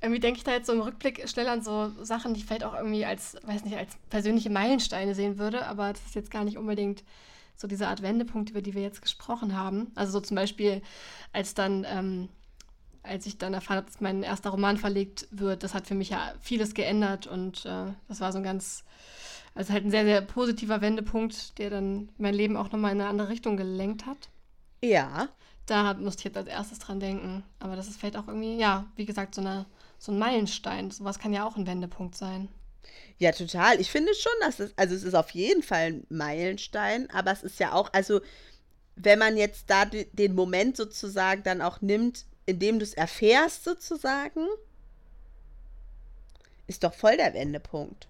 Speaker 2: Irgendwie denke ich da jetzt so im Rückblick schnell an so Sachen, die ich vielleicht auch irgendwie als, weiß nicht, als persönliche Meilensteine sehen würde, aber das ist jetzt gar nicht unbedingt so diese Art Wendepunkt, über die wir jetzt gesprochen haben. Also so zum Beispiel, als dann, ähm, als ich dann erfahren habe, dass mein erster Roman verlegt wird, das hat für mich ja vieles geändert und äh, das war so ein ganz, also halt ein sehr, sehr positiver Wendepunkt, der dann mein Leben auch nochmal in eine andere Richtung gelenkt hat.
Speaker 1: Ja.
Speaker 2: Da musste ich jetzt als erstes dran denken. Aber das ist vielleicht auch irgendwie, ja, wie gesagt, so, eine, so ein Meilenstein. Sowas kann ja auch ein Wendepunkt sein.
Speaker 1: Ja, total. Ich finde schon, dass es, also es ist auf jeden Fall ein Meilenstein, aber es ist ja auch, also wenn man jetzt da de- den Moment sozusagen dann auch nimmt, in dem du es erfährst sozusagen, ist doch voll der Wendepunkt.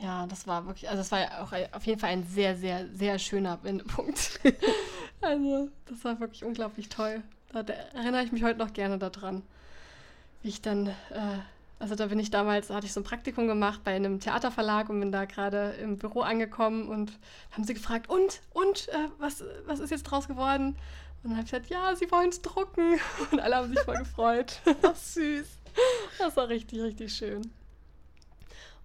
Speaker 2: Ja, das war wirklich, also das war ja auch auf jeden Fall ein sehr, sehr, sehr schöner Wendepunkt. also, das war wirklich unglaublich toll. Da erinnere ich mich heute noch gerne daran. Wie ich dann, äh, also da bin ich damals, da hatte ich so ein Praktikum gemacht bei einem Theaterverlag und bin da gerade im Büro angekommen und haben sie gefragt, und, und, äh, was, was ist jetzt draus geworden? Und dann habe ich gesagt, ja, sie wollen es drucken. Und alle haben sich voll gefreut.
Speaker 1: Ach, süß.
Speaker 2: Das war richtig, richtig schön.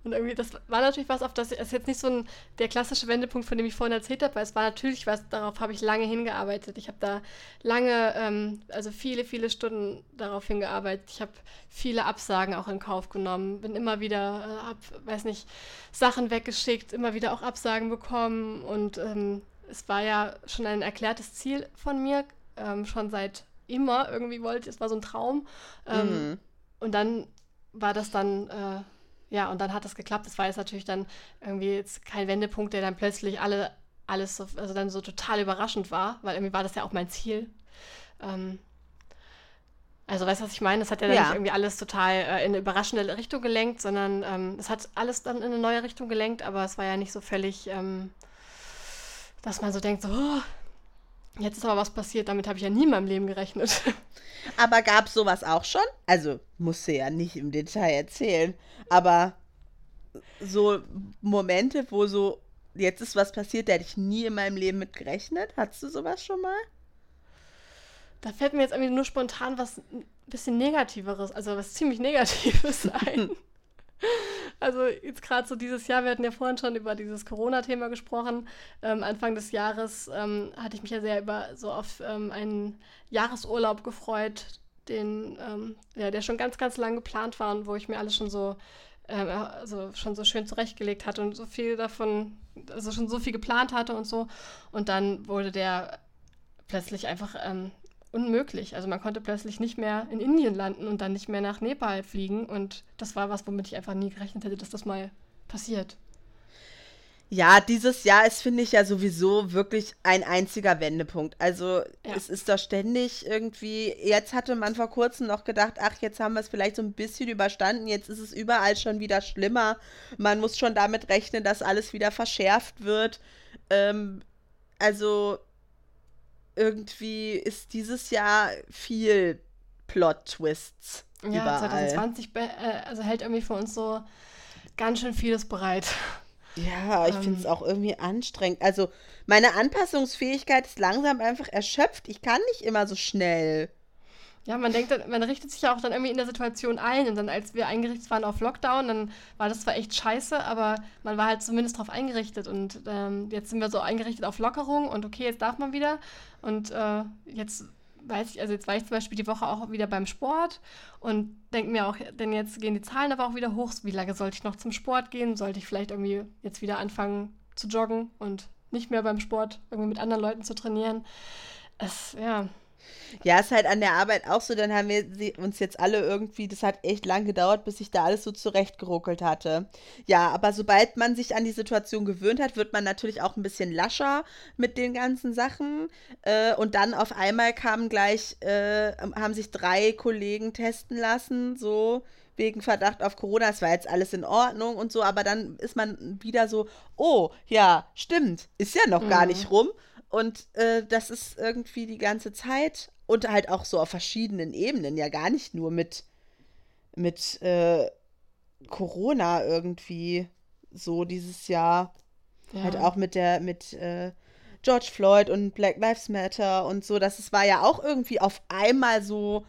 Speaker 2: Und irgendwie, das war natürlich was, auf das es jetzt nicht so ein, der klassische Wendepunkt, von dem ich vorhin erzählt habe, weil es war natürlich was, darauf habe ich lange hingearbeitet. Ich habe da lange, ähm, also viele, viele Stunden darauf hingearbeitet. Ich habe viele Absagen auch in Kauf genommen, bin immer wieder, äh, hab, weiß nicht, Sachen weggeschickt, immer wieder auch Absagen bekommen und ähm, es war ja schon ein erklärtes Ziel von mir, ähm, schon seit immer irgendwie wollte, es war so ein Traum. Ähm, mhm. Und dann war das dann, äh, ja, und dann hat das geklappt. Das war jetzt natürlich dann irgendwie jetzt kein Wendepunkt, der dann plötzlich alle, alles so, also dann so total überraschend war, weil irgendwie war das ja auch mein Ziel. Ähm, also weißt du, was ich meine? Das hat ja dann ja. nicht irgendwie alles total äh, in eine überraschende Richtung gelenkt, sondern ähm, es hat alles dann in eine neue Richtung gelenkt, aber es war ja nicht so völlig, ähm, dass man so denkt, so, oh, jetzt ist aber was passiert, damit habe ich ja nie in meinem Leben gerechnet.
Speaker 1: Aber gab es sowas auch schon? Also, musste ja nicht im Detail erzählen, aber so Momente, wo so, jetzt ist was passiert, da hätte ich nie in meinem Leben mit gerechnet. Hattest du sowas schon mal?
Speaker 2: Da fällt mir jetzt irgendwie nur spontan was ein bisschen Negativeres, also was ziemlich Negatives ein. Also jetzt gerade so dieses Jahr, wir hatten ja vorhin schon über dieses Corona-Thema gesprochen. Ähm, Anfang des Jahres ähm, hatte ich mich ja sehr über so auf ähm, einen Jahresurlaub gefreut, den, ähm, ja, der schon ganz, ganz lang geplant war und wo ich mir alles schon so, ähm, also schon so schön zurechtgelegt hatte und so viel davon, also schon so viel geplant hatte und so. Und dann wurde der plötzlich einfach ähm, unmöglich. Also man konnte plötzlich nicht mehr in Indien landen und dann nicht mehr nach Nepal fliegen. Und das war was, womit ich einfach nie gerechnet hätte, dass das mal passiert.
Speaker 1: Ja, dieses Jahr ist, finde ich, ja sowieso wirklich ein einziger Wendepunkt. Also ja. es ist doch ständig irgendwie, jetzt hatte man vor kurzem noch gedacht, ach, jetzt haben wir es vielleicht so ein bisschen überstanden, jetzt ist es überall schon wieder schlimmer. Man muss schon damit rechnen, dass alles wieder verschärft wird. Ähm, also irgendwie ist dieses Jahr viel Plot-Twists.
Speaker 2: Ja, überall. 2020 äh, also hält irgendwie für uns so ganz schön vieles bereit.
Speaker 1: Ja, ich ähm, finde es auch irgendwie anstrengend. Also meine Anpassungsfähigkeit ist langsam einfach erschöpft. Ich kann nicht immer so schnell.
Speaker 2: Ja, man denkt, man richtet sich ja auch dann irgendwie in der Situation ein. Und dann, als wir eingerichtet waren auf Lockdown, dann war das zwar echt scheiße, aber man war halt zumindest darauf eingerichtet. Und ähm, jetzt sind wir so eingerichtet auf Lockerung und okay, jetzt darf man wieder. Und äh, jetzt weiß ich, also jetzt war ich zum Beispiel die Woche auch wieder beim Sport und denke mir auch, denn jetzt gehen die Zahlen aber auch wieder hoch. Wie lange sollte ich noch zum Sport gehen? Sollte ich vielleicht irgendwie jetzt wieder anfangen zu joggen und nicht mehr beim Sport irgendwie mit anderen Leuten zu trainieren? Es, ja,
Speaker 1: ja, ist halt an der Arbeit auch so, dann haben wir uns jetzt alle irgendwie, das hat echt lang gedauert, bis ich da alles so zurechtgeruckelt hatte. Ja, aber sobald man sich an die Situation gewöhnt hat, wird man natürlich auch ein bisschen lascher mit den ganzen Sachen. Äh, und dann auf einmal kamen gleich, äh, haben sich drei Kollegen testen lassen, so wegen Verdacht auf Corona. Es war jetzt alles in Ordnung und so, aber dann ist man wieder so, oh, ja, stimmt, ist ja noch mhm. gar nicht rum. Und äh, das ist irgendwie die ganze Zeit und halt auch so auf verschiedenen Ebenen, ja gar nicht nur mit, mit äh, Corona irgendwie so dieses Jahr. Ja. Halt auch mit der, mit äh, George Floyd und Black Lives Matter und so. Das es war ja auch irgendwie auf einmal so,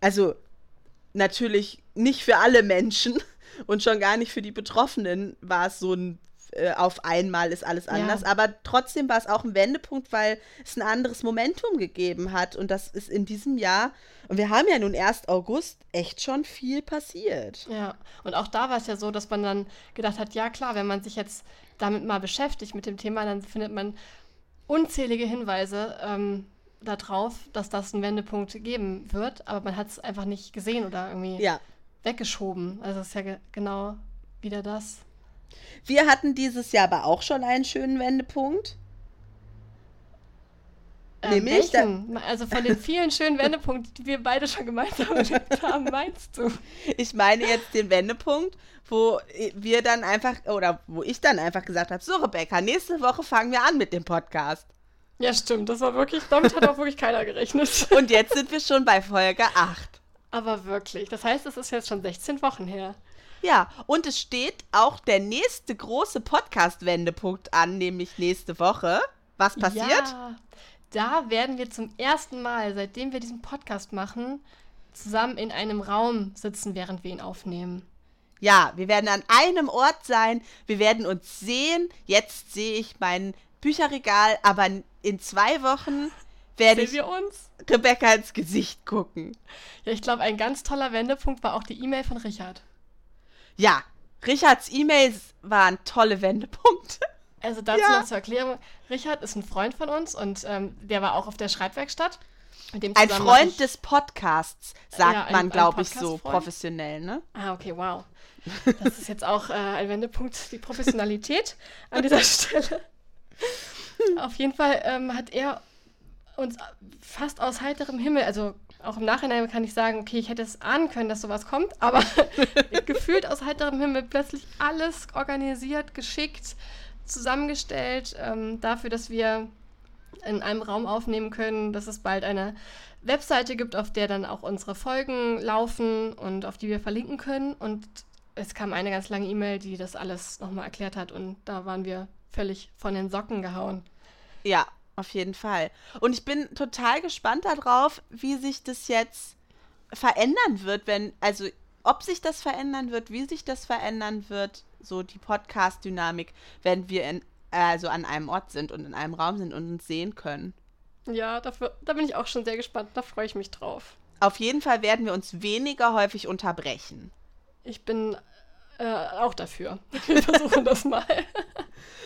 Speaker 1: also natürlich nicht für alle Menschen und schon gar nicht für die Betroffenen war es so ein äh, auf einmal ist alles anders. Ja. Aber trotzdem war es auch ein Wendepunkt, weil es ein anderes Momentum gegeben hat. Und das ist in diesem Jahr, und wir haben ja nun erst August, echt schon viel passiert.
Speaker 2: Ja, und auch da war es ja so, dass man dann gedacht hat, ja klar, wenn man sich jetzt damit mal beschäftigt mit dem Thema, dann findet man unzählige Hinweise ähm, darauf, dass das einen Wendepunkt geben wird. Aber man hat es einfach nicht gesehen oder irgendwie ja. weggeschoben. Also es ist ja ge genau wieder das.
Speaker 1: Wir hatten dieses Jahr aber auch schon einen schönen Wendepunkt.
Speaker 2: Ähm, Nämlich? Also von den vielen schönen Wendepunkten, die wir beide schon gemeinsam erlebt haben, meinst du?
Speaker 1: Ich meine jetzt den Wendepunkt, wo wir dann einfach, oder wo ich dann einfach gesagt habe, so Rebecca, nächste Woche fangen wir an mit dem Podcast.
Speaker 2: Ja, stimmt. Das war wirklich, damit hat auch wirklich keiner gerechnet.
Speaker 1: Und jetzt sind wir schon bei Folge 8.
Speaker 2: Aber wirklich. Das heißt, es ist jetzt schon 16 Wochen her.
Speaker 1: Ja, und es steht auch der nächste große Podcast-Wendepunkt an, nämlich nächste Woche. Was passiert?
Speaker 2: Ja, da werden wir zum ersten Mal, seitdem wir diesen Podcast machen, zusammen in einem Raum sitzen, während wir ihn aufnehmen.
Speaker 1: Ja, wir werden an einem Ort sein, wir werden uns sehen. Jetzt sehe ich mein Bücherregal, aber in zwei Wochen werde ich Rebecca ins Gesicht gucken.
Speaker 2: Ja, ich glaube, ein ganz toller Wendepunkt war auch die E-Mail von Richard.
Speaker 1: Ja, Richards E-Mails waren tolle Wendepunkte.
Speaker 2: Also dazu ja. noch zur Erklärung. Richard ist ein Freund von uns und ähm, der war auch auf der Schreibwerkstatt.
Speaker 1: ein Freund des Podcasts, sagt ja, ein, man, glaube ich, so professionell, ne?
Speaker 2: Ah, okay, wow. Das ist jetzt auch äh, ein Wendepunkt, die Professionalität an dieser Stelle. Auf jeden Fall ähm, hat er uns fast aus heiterem Himmel, also auch im Nachhinein kann ich sagen, okay, ich hätte es ahnen können, dass sowas kommt, aber gefühlt aus heiterem Himmel plötzlich alles organisiert, geschickt, zusammengestellt, ähm, dafür, dass wir in einem Raum aufnehmen können, dass es bald eine Webseite gibt, auf der dann auch unsere Folgen laufen und auf die wir verlinken können. Und es kam eine ganz lange E-Mail, die das alles nochmal erklärt hat und da waren wir völlig von den Socken gehauen.
Speaker 1: Ja, auf jeden Fall. Und ich bin total gespannt darauf, wie sich das jetzt verändern wird, wenn, also ob sich das verändern wird, wie sich das verändern wird, so die Podcast-Dynamik, wenn wir in, also an einem Ort sind und in einem Raum sind und uns sehen können.
Speaker 2: Ja, dafür, da bin ich auch schon sehr gespannt. Da freue ich mich drauf.
Speaker 1: Auf jeden Fall werden wir uns weniger häufig unterbrechen.
Speaker 2: Ich bin äh, auch dafür. Wir versuchen das mal.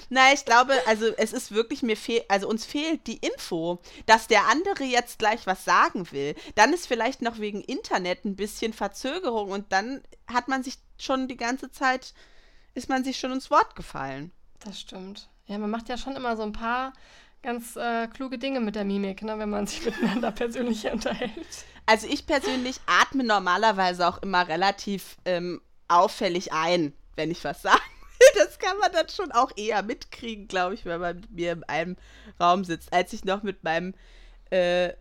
Speaker 1: Nein, ich glaube, also es ist wirklich mir fehlt, also uns fehlt die Info, dass der andere jetzt gleich was sagen will. Dann ist vielleicht noch wegen Internet ein bisschen Verzögerung und dann hat man sich schon die ganze Zeit, ist man sich schon ins Wort gefallen.
Speaker 2: Das stimmt. Ja, man macht ja schon immer so ein paar ganz äh, kluge Dinge mit der Mimik, ne, wenn man sich miteinander persönlich unterhält.
Speaker 1: Also ich persönlich atme normalerweise auch immer relativ ähm, auffällig ein, wenn ich was sage. Das kann man dann schon auch eher mitkriegen, glaube ich, wenn man mit mir in einem Raum sitzt. Als ich noch mit meinem äh,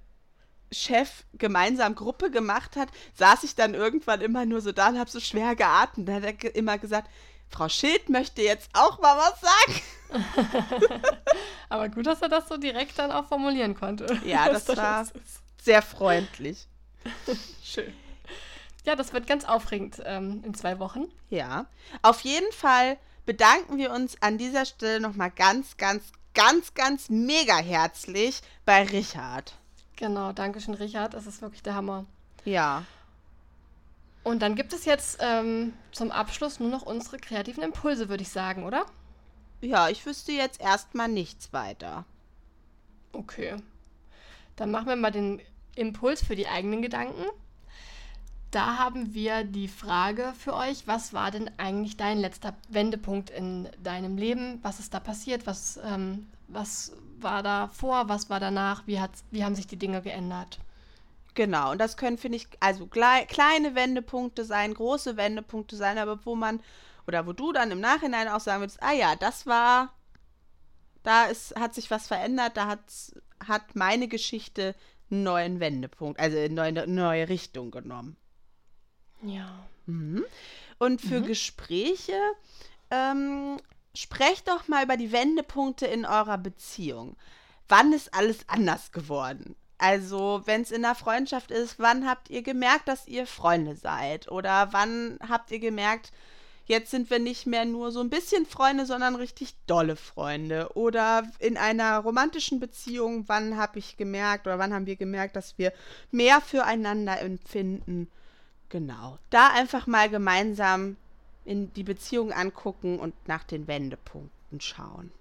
Speaker 1: Chef gemeinsam Gruppe gemacht hat, saß ich dann irgendwann immer nur so da und habe so schwer geatmet. Da hat er immer gesagt, Frau Schild möchte jetzt auch mal was sagen.
Speaker 2: Aber gut, dass er das so direkt dann auch formulieren konnte.
Speaker 1: Ja, das war sehr freundlich.
Speaker 2: Schön. Ja, das wird ganz aufregend ähm, in zwei Wochen.
Speaker 1: Ja, auf jeden Fall bedanken wir uns an dieser Stelle nochmal ganz, ganz, ganz, ganz mega herzlich bei Richard.
Speaker 2: Genau, danke schön, Richard. Das ist wirklich der Hammer.
Speaker 1: Ja.
Speaker 2: Und dann gibt es jetzt ähm, zum Abschluss nur noch unsere kreativen Impulse, würde ich sagen, oder?
Speaker 1: Ja, ich wüsste jetzt erstmal nichts weiter.
Speaker 2: Okay. Dann machen wir mal den Impuls für die eigenen Gedanken. Da haben wir die Frage für euch, was war denn eigentlich dein letzter Wendepunkt in deinem Leben? Was ist da passiert? Was, ähm, was war da vor? Was war danach? Wie, wie haben sich die Dinge geändert?
Speaker 1: Genau, und das können, finde ich, also kleine Wendepunkte sein, große Wendepunkte sein, aber wo man, oder wo du dann im Nachhinein auch sagen würdest, ah ja, das war, da ist, hat sich was verändert, da hat, hat meine Geschichte einen neuen Wendepunkt, also eine neue, neue Richtung genommen.
Speaker 2: Ja.
Speaker 1: Mhm. Und für mhm. Gespräche, ähm, sprecht doch mal über die Wendepunkte in eurer Beziehung. Wann ist alles anders geworden? Also, wenn es in der Freundschaft ist, wann habt ihr gemerkt, dass ihr Freunde seid? Oder wann habt ihr gemerkt, jetzt sind wir nicht mehr nur so ein bisschen Freunde, sondern richtig dolle Freunde? Oder in einer romantischen Beziehung, wann habe ich gemerkt oder wann haben wir gemerkt, dass wir mehr füreinander empfinden? Genau. Da einfach mal gemeinsam in die Beziehung angucken und nach den Wendepunkten schauen.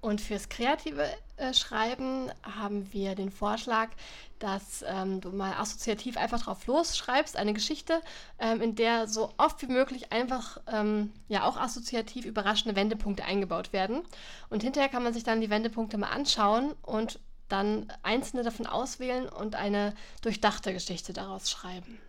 Speaker 2: Und fürs kreative äh, Schreiben haben wir den Vorschlag, dass ähm, du mal assoziativ einfach drauf losschreibst, eine Geschichte, ähm, in der so oft wie möglich einfach ähm, ja auch assoziativ überraschende Wendepunkte eingebaut werden. Und hinterher kann man sich dann die Wendepunkte mal anschauen und dann einzelne davon auswählen und eine durchdachte Geschichte daraus schreiben.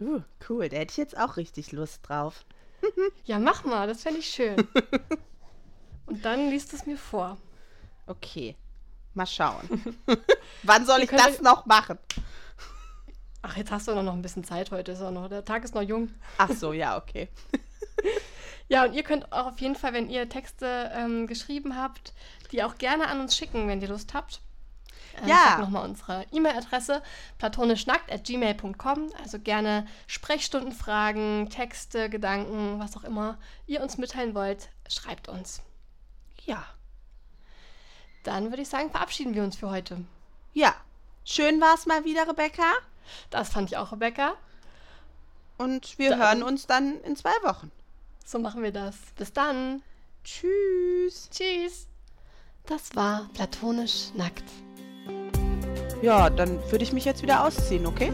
Speaker 1: Uh, cool, da hätte ich jetzt auch richtig Lust drauf.
Speaker 2: ja, mach mal, das fände ich schön. und dann liest es mir vor.
Speaker 1: Okay, mal schauen. Wann soll ich das noch machen?
Speaker 2: Ach, jetzt hast du noch ein bisschen Zeit heute. Ist auch noch, der Tag ist noch jung.
Speaker 1: Ach so, ja, okay.
Speaker 2: Ja, und ihr könnt auch auf jeden Fall, wenn ihr Texte ähm, geschrieben habt, die auch gerne an uns schicken, wenn ihr Lust habt. Ähm, ja. Nochmal unsere E-Mail-Adresse platonischnackt.gmail.com. Also gerne Sprechstundenfragen, Texte, Gedanken, was auch immer ihr uns mitteilen wollt, schreibt uns.
Speaker 1: Ja.
Speaker 2: Dann würde ich sagen, verabschieden wir uns für heute.
Speaker 1: Ja. Schön war es mal wieder, Rebecca.
Speaker 2: Das fand ich auch, Rebecca.
Speaker 1: Und wir dann. hören uns dann in zwei Wochen.
Speaker 2: So machen wir das. Bis dann.
Speaker 1: Tschüss.
Speaker 2: Tschüss. Das war platonisch nackt.
Speaker 1: Ja, dann würde ich mich jetzt wieder ausziehen, okay?